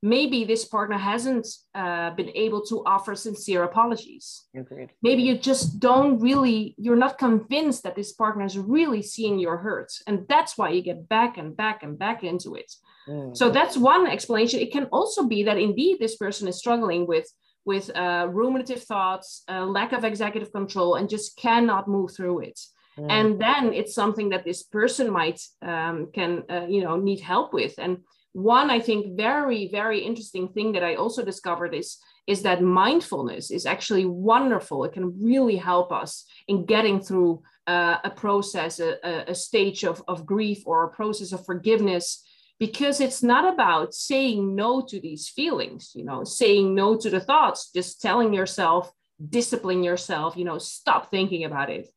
S2: maybe this partner hasn't uh, been able to offer sincere apologies. Agreed. Maybe you just don't really, you're not convinced that this partner is really seeing your hurt. And that's why you get back and back and back into it. Mm. So that's one explanation. It can also be that indeed this person is struggling with with uh, ruminative thoughts, uh, lack of executive control, and just cannot move through it. mm. and then it's something that this person might um, can uh, you know need help with and one i think very very interesting thing that i also discovered is is that mindfulness is actually wonderful it can really help us in getting through uh, a process a, a stage of, of grief or a process of forgiveness because it's not about saying no to these feelings you know saying no to the thoughts just telling yourself discipline yourself you know stop thinking about it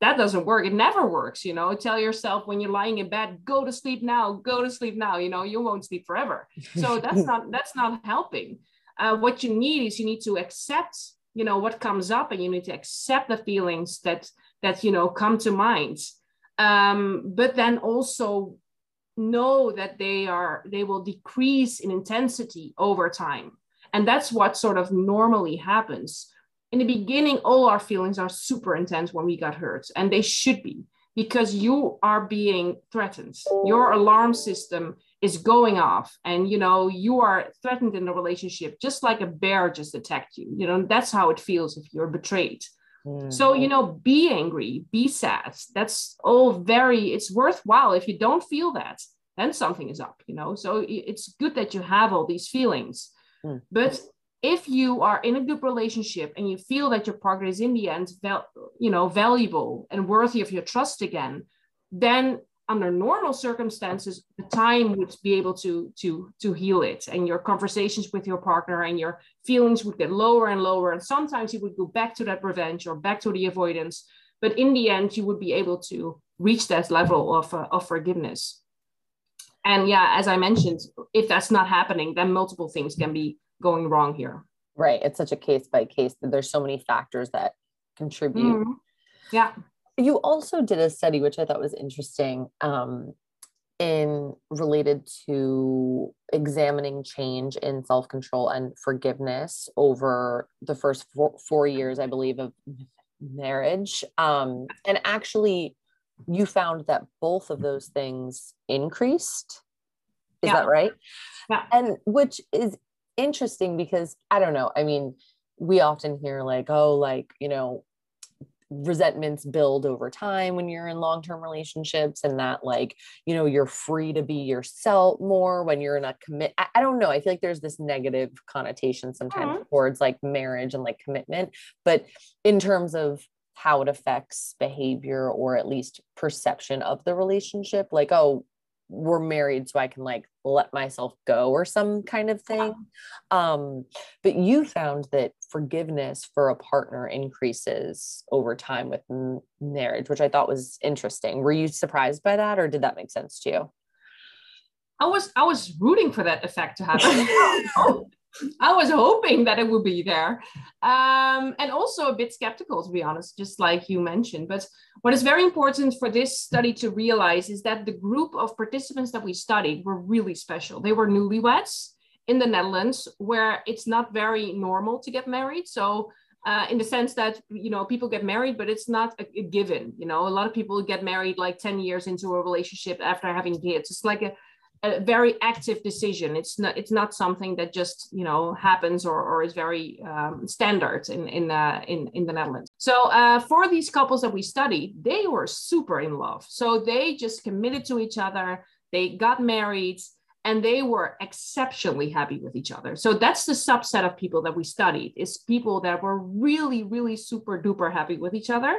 S2: that doesn't work. It never works. You know, tell yourself when you're lying in bed, go to sleep now, go to sleep now. You know, you won't sleep forever. So that's not that's not helping. Uh, what you need is you need to accept, you know, what comes up, and you need to accept the feelings that that you know come to mind. Um, but then also know that they are they will decrease in intensity over time, and that's what sort of normally happens in the beginning, all our feelings are super intense when we got hurt, and they should be because you are being threatened. Your alarm system is going off, and you know you are threatened in a relationship, just like a bear just attacked you. You know that's how it feels if you're betrayed. Mm-hmm. So you know, be angry, be sad. That's all very. It's worthwhile. If you don't feel that, then something is up. You know, so it's good that you have all these feelings, mm. but if you are in a good relationship and you feel that your partner is in the end val- you know valuable and worthy of your trust again then under normal circumstances the time would be able to to to heal it and your conversations with your partner and your feelings would get lower and lower and sometimes you would go back to that revenge or back to the avoidance but in the end you would be able to reach that level of, uh, of forgiveness and yeah as i mentioned if that's not happening then multiple things can be going wrong here.
S1: Right. It's such a case by case that there's so many factors that contribute. Mm-hmm.
S2: Yeah.
S1: You also did a study, which I thought was interesting, um, in related to examining change in self control and forgiveness over the first four, four years, I believe, of marriage. Um, and actually, you found that both of those things increased. Is yeah. that right?
S2: Yeah.
S1: And which is interesting because I don't know. I mean, we often hear like, oh, like, you know, resentments build over time when you're in long-term relationships and that like you know you're free to be yourself more when you're in a commit I, I don't know i feel like there's this negative connotation sometimes mm-hmm. towards like marriage and like commitment but in terms of how it affects behavior or at least perception of the relationship like oh we're married so I can like let myself go or some kind of thing. Um, but you found that forgiveness for a partner increases over time with m- marriage, which I thought was interesting. Were you surprised by that or did that make sense to you?
S2: I was I was rooting for that effect to happen. I was hoping that it would be there. Um, and also a bit skeptical, to be honest, just like you mentioned. But what is very important for this study to realize is that the group of participants that we studied were really special. They were newlyweds in the Netherlands, where it's not very normal to get married. So uh, in the sense that you know people get married but it's not a, a, given you know a lot of people get married like 10 years into a relationship after having kids it's like a, a very active decision. It's not it's not something that just you know happens or, or is very um, standard in in, uh, in in the Netherlands. So uh, for these couples that we studied, they were super in love. So they just committed to each other. They got married and they were exceptionally happy with each other. So that's the subset of people that we studied is people that were really really super duper happy with each other.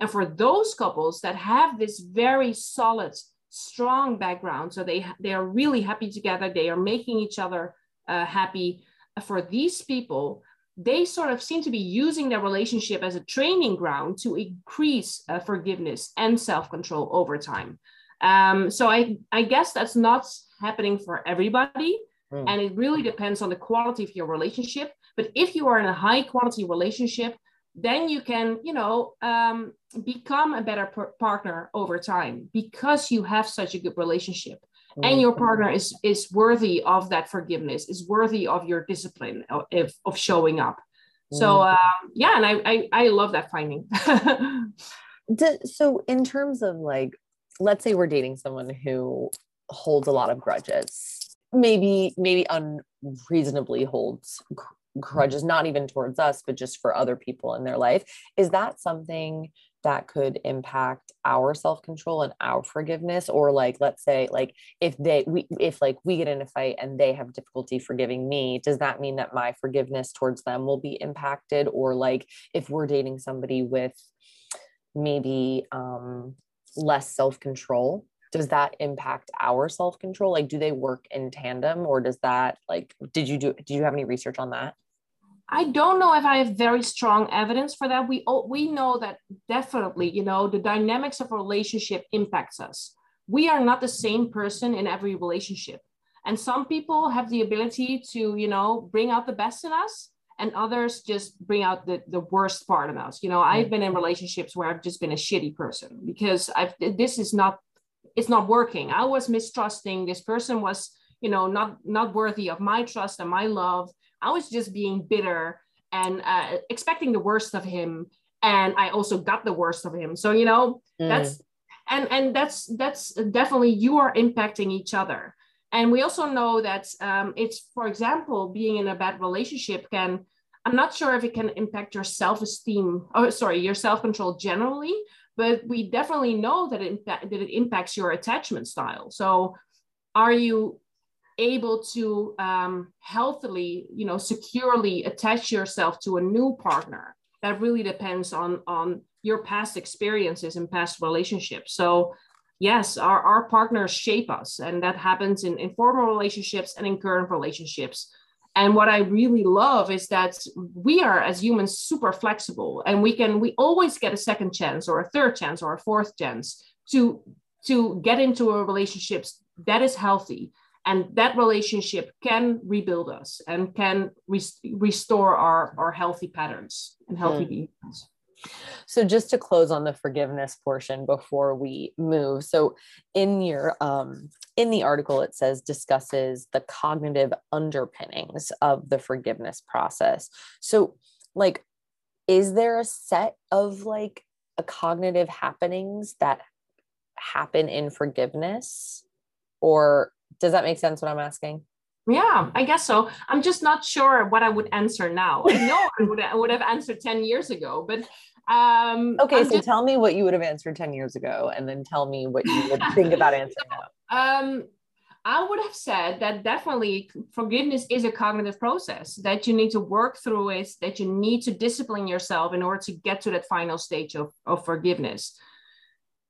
S2: And for those couples that have this very solid strong background. So they they are really happy together. They are making each other uh, happy. For these people they sort of seem to be using their relationship as a training ground to increase uh, forgiveness and self-control over time. Um, so I, I guess that's not happening for everybody. Mm. and it really depends on the quality of your relationship. But if you are in a high quality relationship then you can you know um, become a better partner over time because you have such a good relationship mm-hmm. and your partner is is worthy of that forgiveness is worthy of your discipline of, of showing up so mm-hmm. um, yeah and I, I i love that finding
S1: so in terms of like let's say we're dating someone who holds a lot of grudges maybe maybe unreasonably holds grudges not even towards us but just for other people in their life. Is that something that could impact our self-control and our forgiveness? Or like let's say like if they we if like we get in a fight and they have difficulty forgiving me does that mean that my forgiveness towards them will be impacted? Or like if we're dating somebody with maybe um less self-control does that impact our self-control like do they work in tandem or does that like did you do did you have any research on that
S2: I don't know if I have very strong evidence for that. We we know that definitely, you know, the dynamics of a relationship impacts us. We are not the same person in every relationship. And some people have the ability to, you know, bring out the best in us and others just bring out the, the worst part in us. You know, I've mm-hmm. been in relationships where I've just been a shitty person because I've this is not it's not working. I was mistrusting. This person was, you know, not not worthy of my trust and my love I was just being bitter and uh, expecting the worst of him, and I also got the worst of him. So you know mm. that's and and that's that's definitely you are impacting each other. And we also know that um, it's, for example, being in a bad relationship can. I'm not sure if it can impact your self-esteem. Oh, sorry, your self-control generally, but we definitely know that it, that it impacts your attachment style. So, are you able to um, healthily, you know, securely attach yourself to a new partner. That really depends on on your past experiences and past relationships. So yes, our, our partners shape us, and that happens in, in former relationships and in current relationships. And what I really love is that we are as humans super flexible and we can we always get a second chance or a third chance or a fourth chance to to get into a relationships that is healthy and that relationship can rebuild us and can restore our, our healthy patterns and healthy mm. behaviors
S1: so just to close on the forgiveness portion before we move so in your um in the article it says discusses the cognitive underpinnings of the forgiveness process so like is there a set of like a cognitive happenings that happen in forgiveness or does that make sense what I'm asking?
S2: Yeah, I guess so. I'm just not sure what I would answer now. I know I would, I would have answered 10 years ago, but um
S1: okay I'm so just, tell me what you would have answered 10 years ago and then tell me what you would think about answering
S2: now um i would have said that definitely forgiveness is a cognitive process that you need to work through it that you need to discipline yourself in order to get to that final stage of, of forgiveness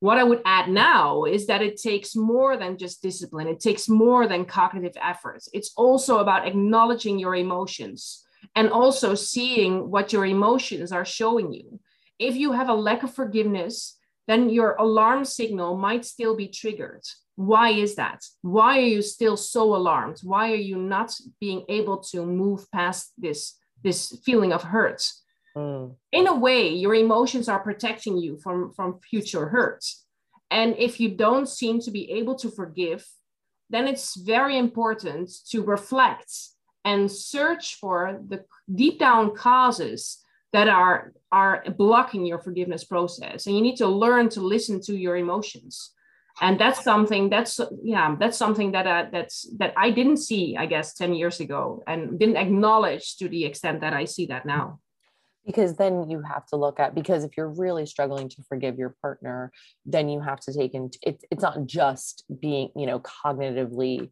S2: what I would add now is that it takes more than just discipline, it takes more than cognitive efforts. It's also about acknowledging your emotions and also seeing what your emotions are showing you. If you have a lack of forgiveness, then your alarm signal might still be triggered. Why is that? Why are you still so alarmed? Why are you not being able to move past this, this feeling of hurt? Mm. In a way, your emotions are protecting you from, from future hurts. And if you don't seem to be able to forgive, then it's very important to reflect and search for the deep down causes that are, are blocking your forgiveness process. And you need to learn to listen to your emotions. And that's something that's yeah that's something that uh, that's that I didn't see I guess 10 years ago and didn't acknowledge to the extent that I see that now
S1: because then you have to look at because if you're really struggling to forgive your partner then you have to take into it, it's not just being you know cognitively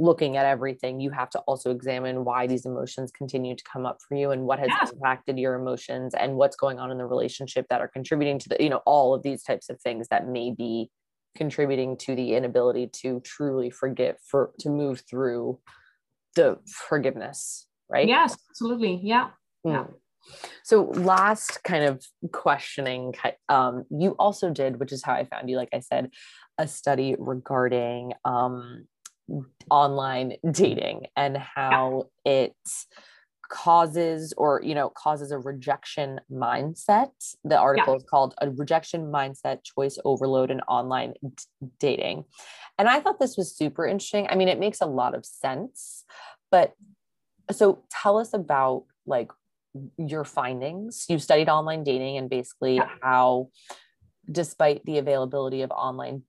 S1: looking at everything you have to also examine why these emotions continue to come up for you and what has yes. impacted your emotions and what's going on in the relationship that are contributing to the you know all of these types of things that may be contributing to the inability to truly forgive for to move through the forgiveness right
S2: yes absolutely yeah mm. yeah
S1: so, last kind of questioning, um, you also did, which is how I found you, like I said, a study regarding um, online dating and how it causes or you know causes a rejection mindset the article yeah. is called a rejection mindset choice overload in online d- dating and i thought this was super interesting i mean it makes a lot of sense but so tell us about like your findings. You studied online dating and basically yeah. how, despite the availability of online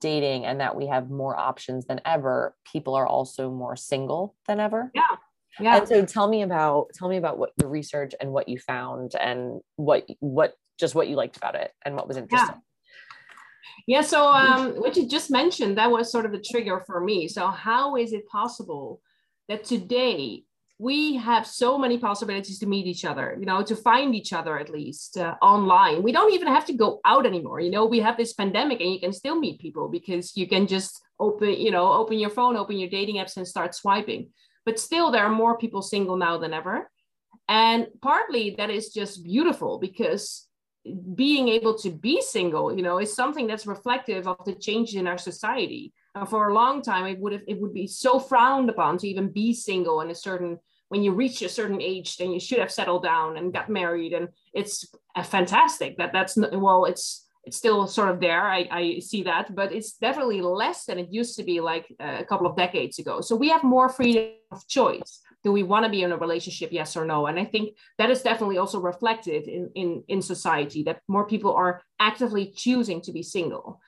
S1: dating and that we have more options than ever, people are also more single than ever.
S2: Yeah. Yeah.
S1: And so tell me about tell me about what the research and what you found and what what just what you liked about it and what was interesting.
S2: Yeah. Yeah, so um, what you just mentioned, that was sort of the trigger for me. So, how is it possible that today we have so many possibilities to meet each other, you know, to find each other at least uh, online. We don't even have to go out anymore. You know, we have this pandemic and you can still meet people because you can just open, you know, open your phone, open your dating apps and start swiping. But still, there are more people single now than ever. And partly that is just beautiful because being able to be single, you know, is something that's reflective of the changes in our society. And for a long time, it would have, it would be so frowned upon to even be single in a certain when you reach a certain age, then you should have settled down and got married. And it's fantastic that that's well, it's it's still sort of there. I, I see that, but it's definitely less than it used to be like a couple of decades ago. So we have more freedom of choice. Do we want to be in a relationship? Yes or no? And I think that is definitely also reflected in, in, in society that more people are actively choosing to be single.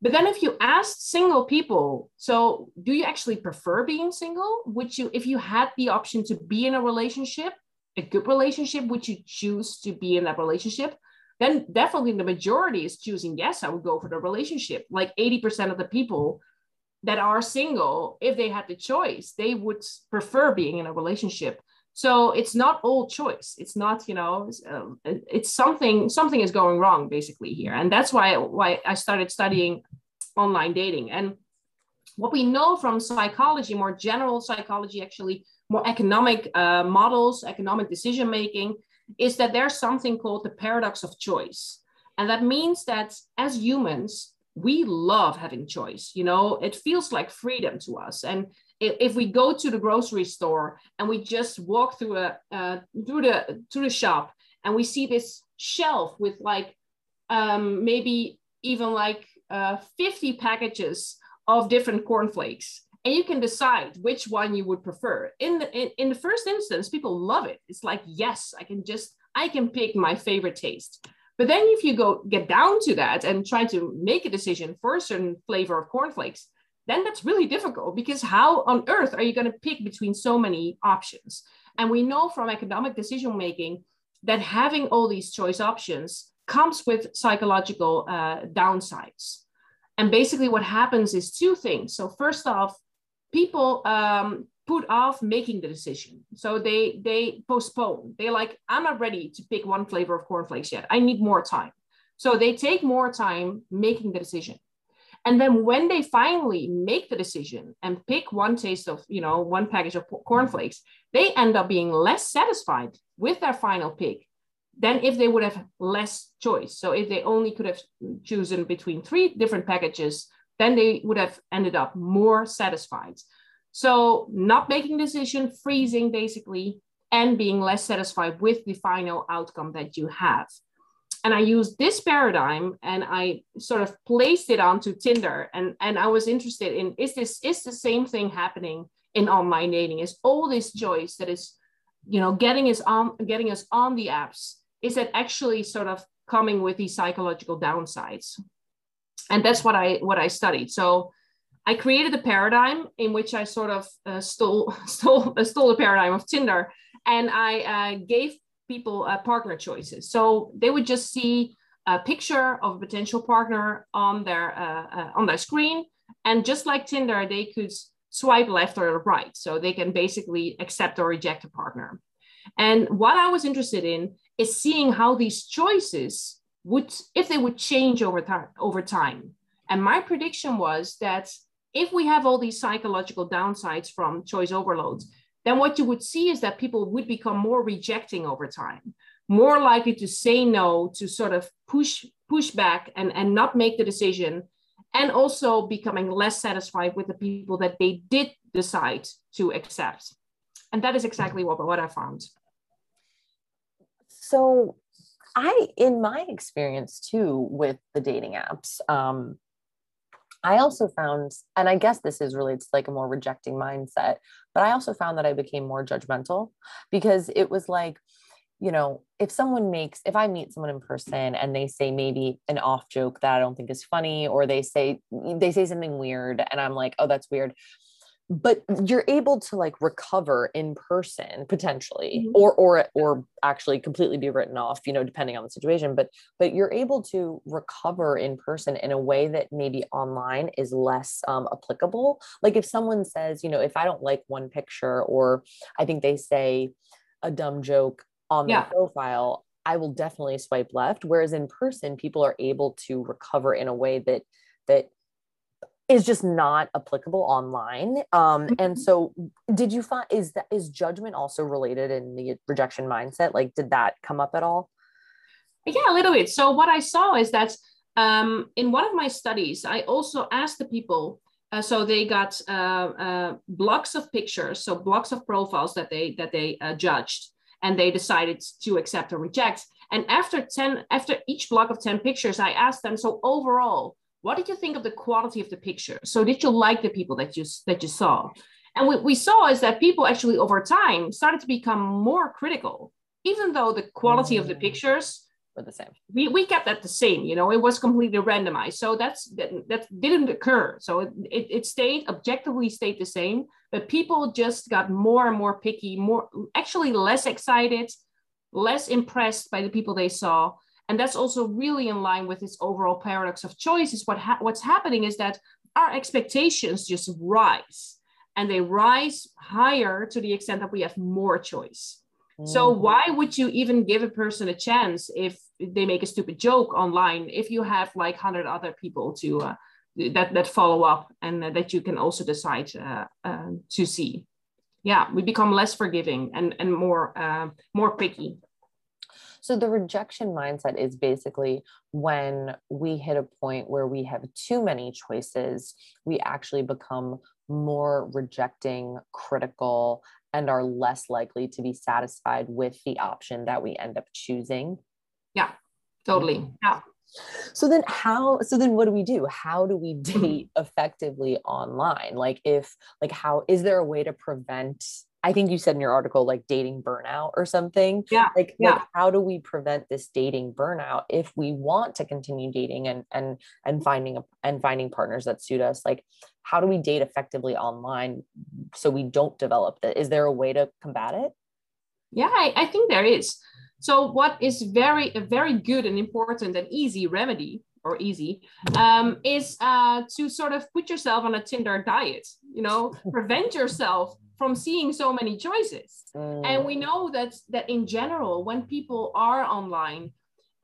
S2: But then if you ask single people, so do you actually prefer being single? Would you, if you had the option to be in a relationship, a good relationship, would you choose to be in that relationship? Then definitely the majority is choosing yes, I would go for the relationship. Like 80% of the people that are single, if they had the choice, they would prefer being in a relationship. So it's not all choice. It's not, you know, it's, um, it's something something is going wrong basically here, and that's why why I started studying online dating. And what we know from psychology, more general psychology, actually more economic uh, models, economic decision making, is that there's something called the paradox of choice, and that means that as humans we love having choice. You know, it feels like freedom to us, and if we go to the grocery store and we just walk through a uh, through the through the shop and we see this shelf with like um, maybe even like uh, 50 packages of different cornflakes and you can decide which one you would prefer. In the in, in the first instance people love it. It's like yes i can just i can pick my favorite taste. But then if you go get down to that and try to make a decision for a certain flavor of cornflakes then that's really difficult because how on earth are you going to pick between so many options? And we know from economic decision making that having all these choice options comes with psychological uh, downsides. And basically, what happens is two things. So, first off, people um, put off making the decision. So they they postpone. They're like, I'm not ready to pick one flavor of cornflakes yet. I need more time. So they take more time making the decision. And then when they finally make the decision and pick one taste of, you know, one package of cornflakes, they end up being less satisfied with their final pick than if they would have less choice. So if they only could have chosen between three different packages, then they would have ended up more satisfied. So not making decision, freezing basically, and being less satisfied with the final outcome that you have and I used this paradigm and I sort of placed it onto Tinder. And, and I was interested in is this is the same thing happening in online dating? Is all this choice that is, you know, getting us on getting us on the apps, is it actually sort of coming with these psychological downsides? And that's what I what I studied. So I created a paradigm in which I sort of uh, stole stole uh, stole the paradigm of Tinder, and I uh, gave people uh, partner choices. So they would just see a picture of a potential partner on their uh, uh, on their screen, and just like Tinder, they could swipe left or right. So they can basically accept or reject a partner. And what I was interested in is seeing how these choices would, if they would change over time. Over time. And my prediction was that if we have all these psychological downsides from choice overloads, then what you would see is that people would become more rejecting over time, more likely to say no, to sort of push push back and, and not make the decision, and also becoming less satisfied with the people that they did decide to accept. And that is exactly what, what I found.
S1: So I, in my experience too, with the dating apps, um, I also found, and I guess this is really, it's like a more rejecting mindset, but I also found that I became more judgmental because it was like, you know, if someone makes, if I meet someone in person and they say maybe an off joke that I don't think is funny, or they say, they say something weird and I'm like, oh, that's weird. But you're able to like recover in person potentially mm-hmm. or or or actually completely be written off you know depending on the situation but but you're able to recover in person in a way that maybe online is less um, applicable like if someone says you know if i don't like one picture or i think they say a dumb joke on their yeah. profile i will definitely swipe left whereas in person people are able to recover in a way that that is just not applicable online um and mm-hmm. so did you find is that is judgment also related in the rejection mindset? Like did that come up at all?
S2: Yeah a little bit. So what i saw is that um in one of my studies i also asked the people uh, so they got uh, uh, blocks of pictures so blocks of profiles that they that they uh, judged and they decided to accept or reject. And after 10 after each block of 10 pictures i asked them so overall what did you think of the quality of the picture so did you like the people that you that you saw and what we saw is that people actually over time started to become more critical even though the quality mm. of the mm. pictures
S1: were the same
S2: we, we kept that the same you know it was completely randomized so that's that, that didn't occur so it, it, it stayed objectively stayed the same but people just got more and more picky more actually less excited less impressed by the people they saw and that's also really in line with this overall paradox of choice is what ha- what's happening is that our expectations just rise and they rise higher to the extent that we have more choice. So mm. why would you even give a person a chance if they make a stupid joke online if you have like 100 other people to uh, that that follow up and that you can also decide uh, uh to see? Yeah we become less forgiving and and more uh, more picky
S1: so the rejection mindset is basically when we hit a point where we have too many choices, we actually become more rejecting, critical, and are less likely to be satisfied with the option that we end up choosing.
S2: Yeah, totally. Mm-hmm. Yeah.
S1: So then how so then what do we do? How do we date effectively online? Like if like how is there a way to prevent I think you said in your article like dating burnout or something.
S2: Yeah.
S1: Like,
S2: yeah.
S1: like how do we prevent this dating burnout if we want to continue dating and and and finding a, and finding partners that suit us? Like how do we date effectively online so we don't develop that? Is there a way to combat it?
S2: Yeah, I, I think there is. So what is very a very good and important and easy remedy or easy um, is uh, to sort of put yourself on a Tinder diet. You know, prevent yourself from seeing so many choices. Mm. And we know that that in general, when people are online,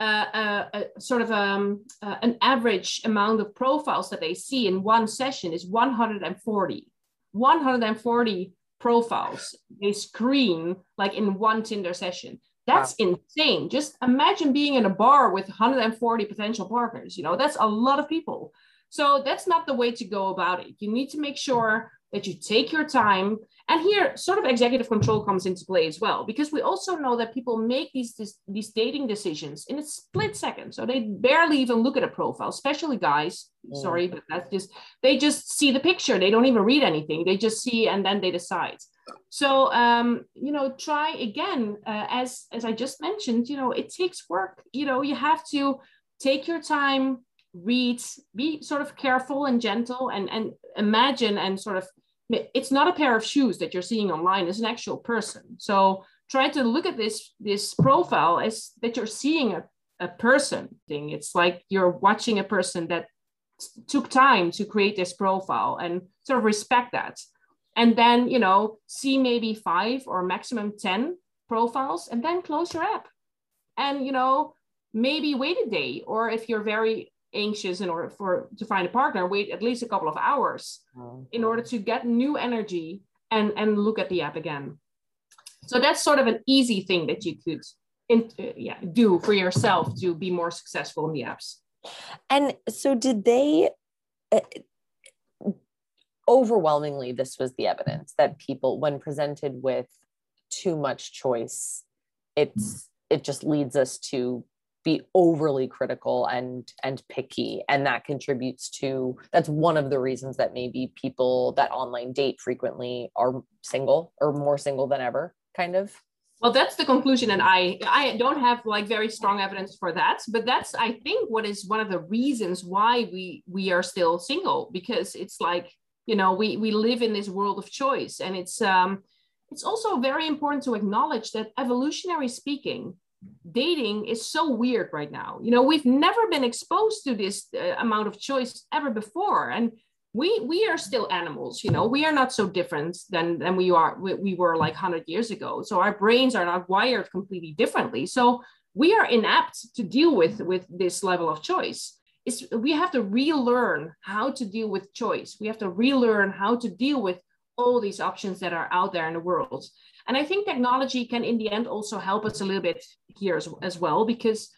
S2: uh, uh, uh, sort of um, uh, an average amount of profiles that they see in one session is 140. 140 profiles they screen like in one Tinder session. That's wow. insane. Just imagine being in a bar with 140 potential partners. You know, that's a lot of people. So that's not the way to go about it. You need to make sure that you take your time and here, sort of executive control comes into play as well, because we also know that people make these, these, these dating decisions in a split second. So they barely even look at a profile, especially guys. Sorry, but that's just, they just see the picture. They don't even read anything. They just see and then they decide. So, um, you know, try again, uh, as, as I just mentioned, you know, it takes work. You know, you have to take your time, read, be sort of careful and gentle and, and imagine and sort of it's not a pair of shoes that you're seeing online it's an actual person. So try to look at this this profile as that you're seeing a, a person thing. It's like you're watching a person that took time to create this profile and sort of respect that. And then you know see maybe five or maximum 10 profiles and then close your app. And you know maybe wait a day or if you're very anxious in order for to find a partner wait at least a couple of hours oh. in order to get new energy and and look at the app again so that's sort of an easy thing that you could in, uh, yeah do for yourself to be more successful in the apps
S1: and so did they uh, overwhelmingly this was the evidence that people when presented with too much choice it's it just leads us to be overly critical and and picky and that contributes to that's one of the reasons that maybe people that online date frequently are single or more single than ever kind of.
S2: Well that's the conclusion and i i don't have like very strong evidence for that but that's i think what is one of the reasons why we we are still single because it's like you know we we live in this world of choice and it's um it's also very important to acknowledge that evolutionary speaking dating is so weird right now. You know we've never been exposed to this uh, amount of choice ever before. And we we are still animals you know we are not so different than than we are we, we were like 100 years ago. So our brains are not wired completely differently. So we are inapt to deal with with this level of choice. It's, we have to relearn how to deal with choice. We have to relearn how to deal with all these options that are out there in the world. And I think technology can, in the end, also help us a little bit here as, as well, because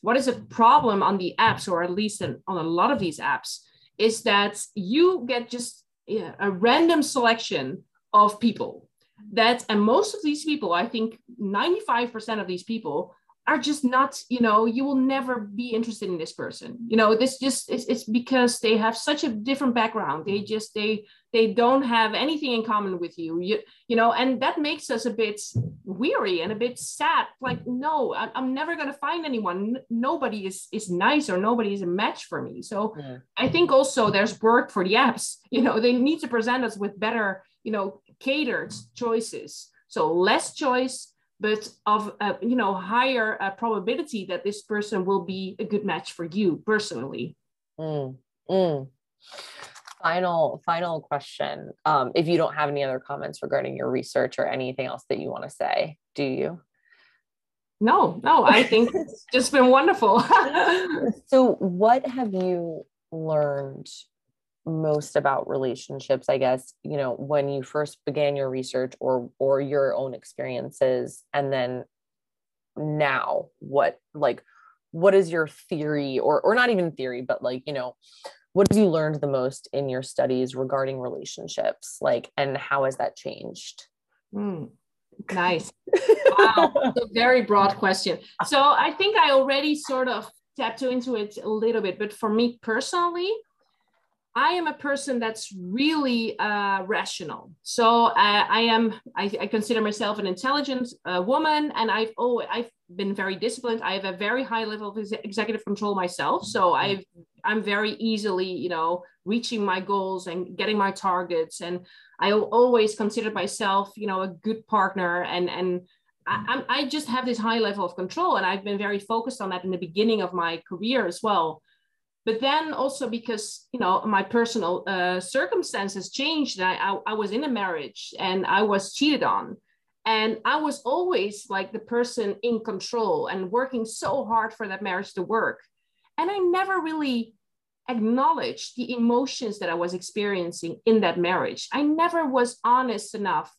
S2: what is a problem on the apps, or at least on a lot of these apps, is that you get just yeah, a random selection of people that, and most of these people, I think 95% of these people are just not you know you will never be interested in this person. You know this just it's, it's because they have such a different background. They mm-hmm. just they they don't have anything in common with you. You, you know and that makes us a bit weary and a bit sad. Like no I, am never going to find anyone. Nobody is is nice or nobody is a match for me. So yeah. i think also there's work for the apps. You know they need to present us with better you know catered choices. So less choice but of a you know higher uh, probability that this person will be a good match for you personally. Mm,
S1: mm. final final question um, if you don't have any other comments regarding your research or anything else that you want to say do you?
S2: No no i think it's just been wonderful.
S1: So what have you learned most about relationships i guess you know when you first began your research or or your own experiences and then now what like what is your theory or or not even theory but like you know what have you learned the most in your studies regarding relationships like and how has that changed?
S2: Mm, nice. Wow. A very broad question. So i think i already sort of tapped into it a little bit but for me personally I am a person that's really uh, rational. So uh, I am, I, I, consider myself an intelligent uh, woman, and I've oh, I've been very disciplined. I have a very high level of executive control myself. So I've, I'm very easily, you know, reaching my goals and getting my targets. And I always consider myself, you know, a good partner, and and I, I just have this high level of control, and I've been very focused on that in the beginning of my career as well but then also because you know my personal uh, circumstances changed I, I, I was in a marriage and i was cheated on. And i was always like the person in control and working so hard for that marriage to work. And i never really acknowledged the emotions that i was experiencing in that marriage. I never was honest enough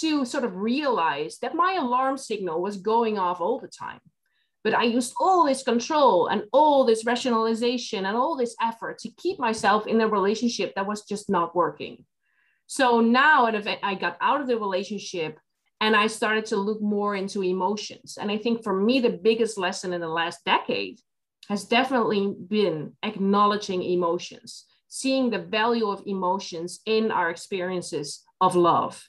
S2: to sort of realize that my alarm signal was going off all the time but I used all this control and all this rationalization and all this effort to keep myself in a relationship that was just not working. So now I got out of the relationship and I started to look more into emotions. And I think for me, the biggest lesson in the last decade has definitely been acknowledging emotions, seeing the value of emotions in our experiences of love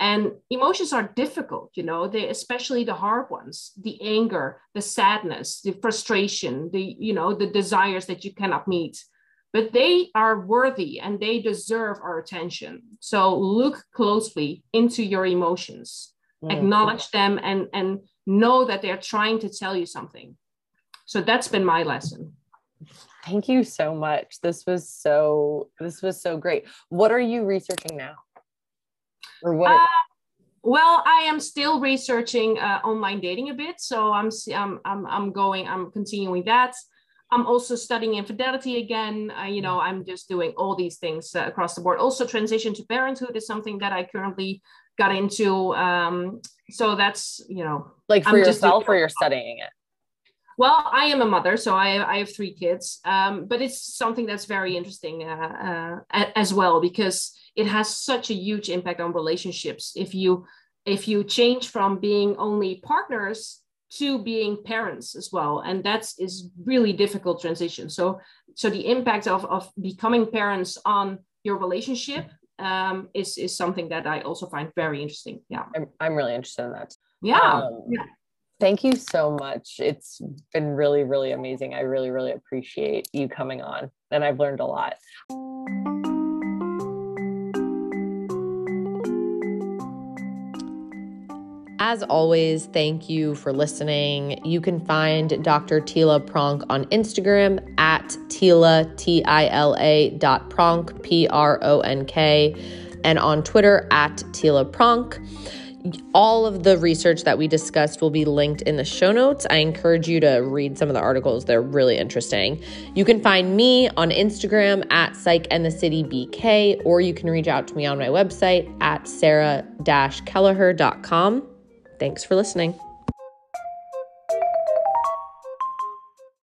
S2: and emotions are difficult you know they especially the hard ones the anger the sadness the frustration the you know the desires that you cannot meet. But they are worthy and they deserve our attention. So look closely into your emotions. Mm-hmm. acknowledge them and and know that they're trying to tell you something. So that's been my lesson.
S1: Thank you so much. This was so this was so great. What are you researching now
S2: or what? Uh, well, I am still researching uh, online dating a bit, so I'm, I'm I'm I'm going. I'm continuing that. I'm also studying infidelity again. Uh, you know, I'm just doing all these things uh, across the board. Also, transition to parenthood is something that I currently got into. Um, so that's you know,
S1: like for I'm yourself, or you're studying it.
S2: Well, I am a mother, so I, I have three kids, um, but it's something that's very interesting uh, uh, as well because it has such a huge impact on relationships. If you if you change from being only partners to being parents as well, and that's is really difficult transition. So so the impact of of becoming parents on your relationship um, is is something that I also find very interesting. Yeah,
S1: I'm I'm really interested in that.
S2: Yeah. Um, yeah
S1: Thank you so much. It's been really, really amazing. I really, really appreciate you coming on, and I've learned a lot. As always, thank you for listening. You can find Dr. Tila Pronk on Instagram at Tila, T I L A dot Pronk, P R O N K, and on Twitter at Tila Pronk. All of the research that we discussed will be linked in the show notes. I encourage you to read some of the articles, they're really interesting. You can find me on Instagram at Psych and the City BK, or you can reach out to me on my website at sarah kelleher.com. Thanks for listening.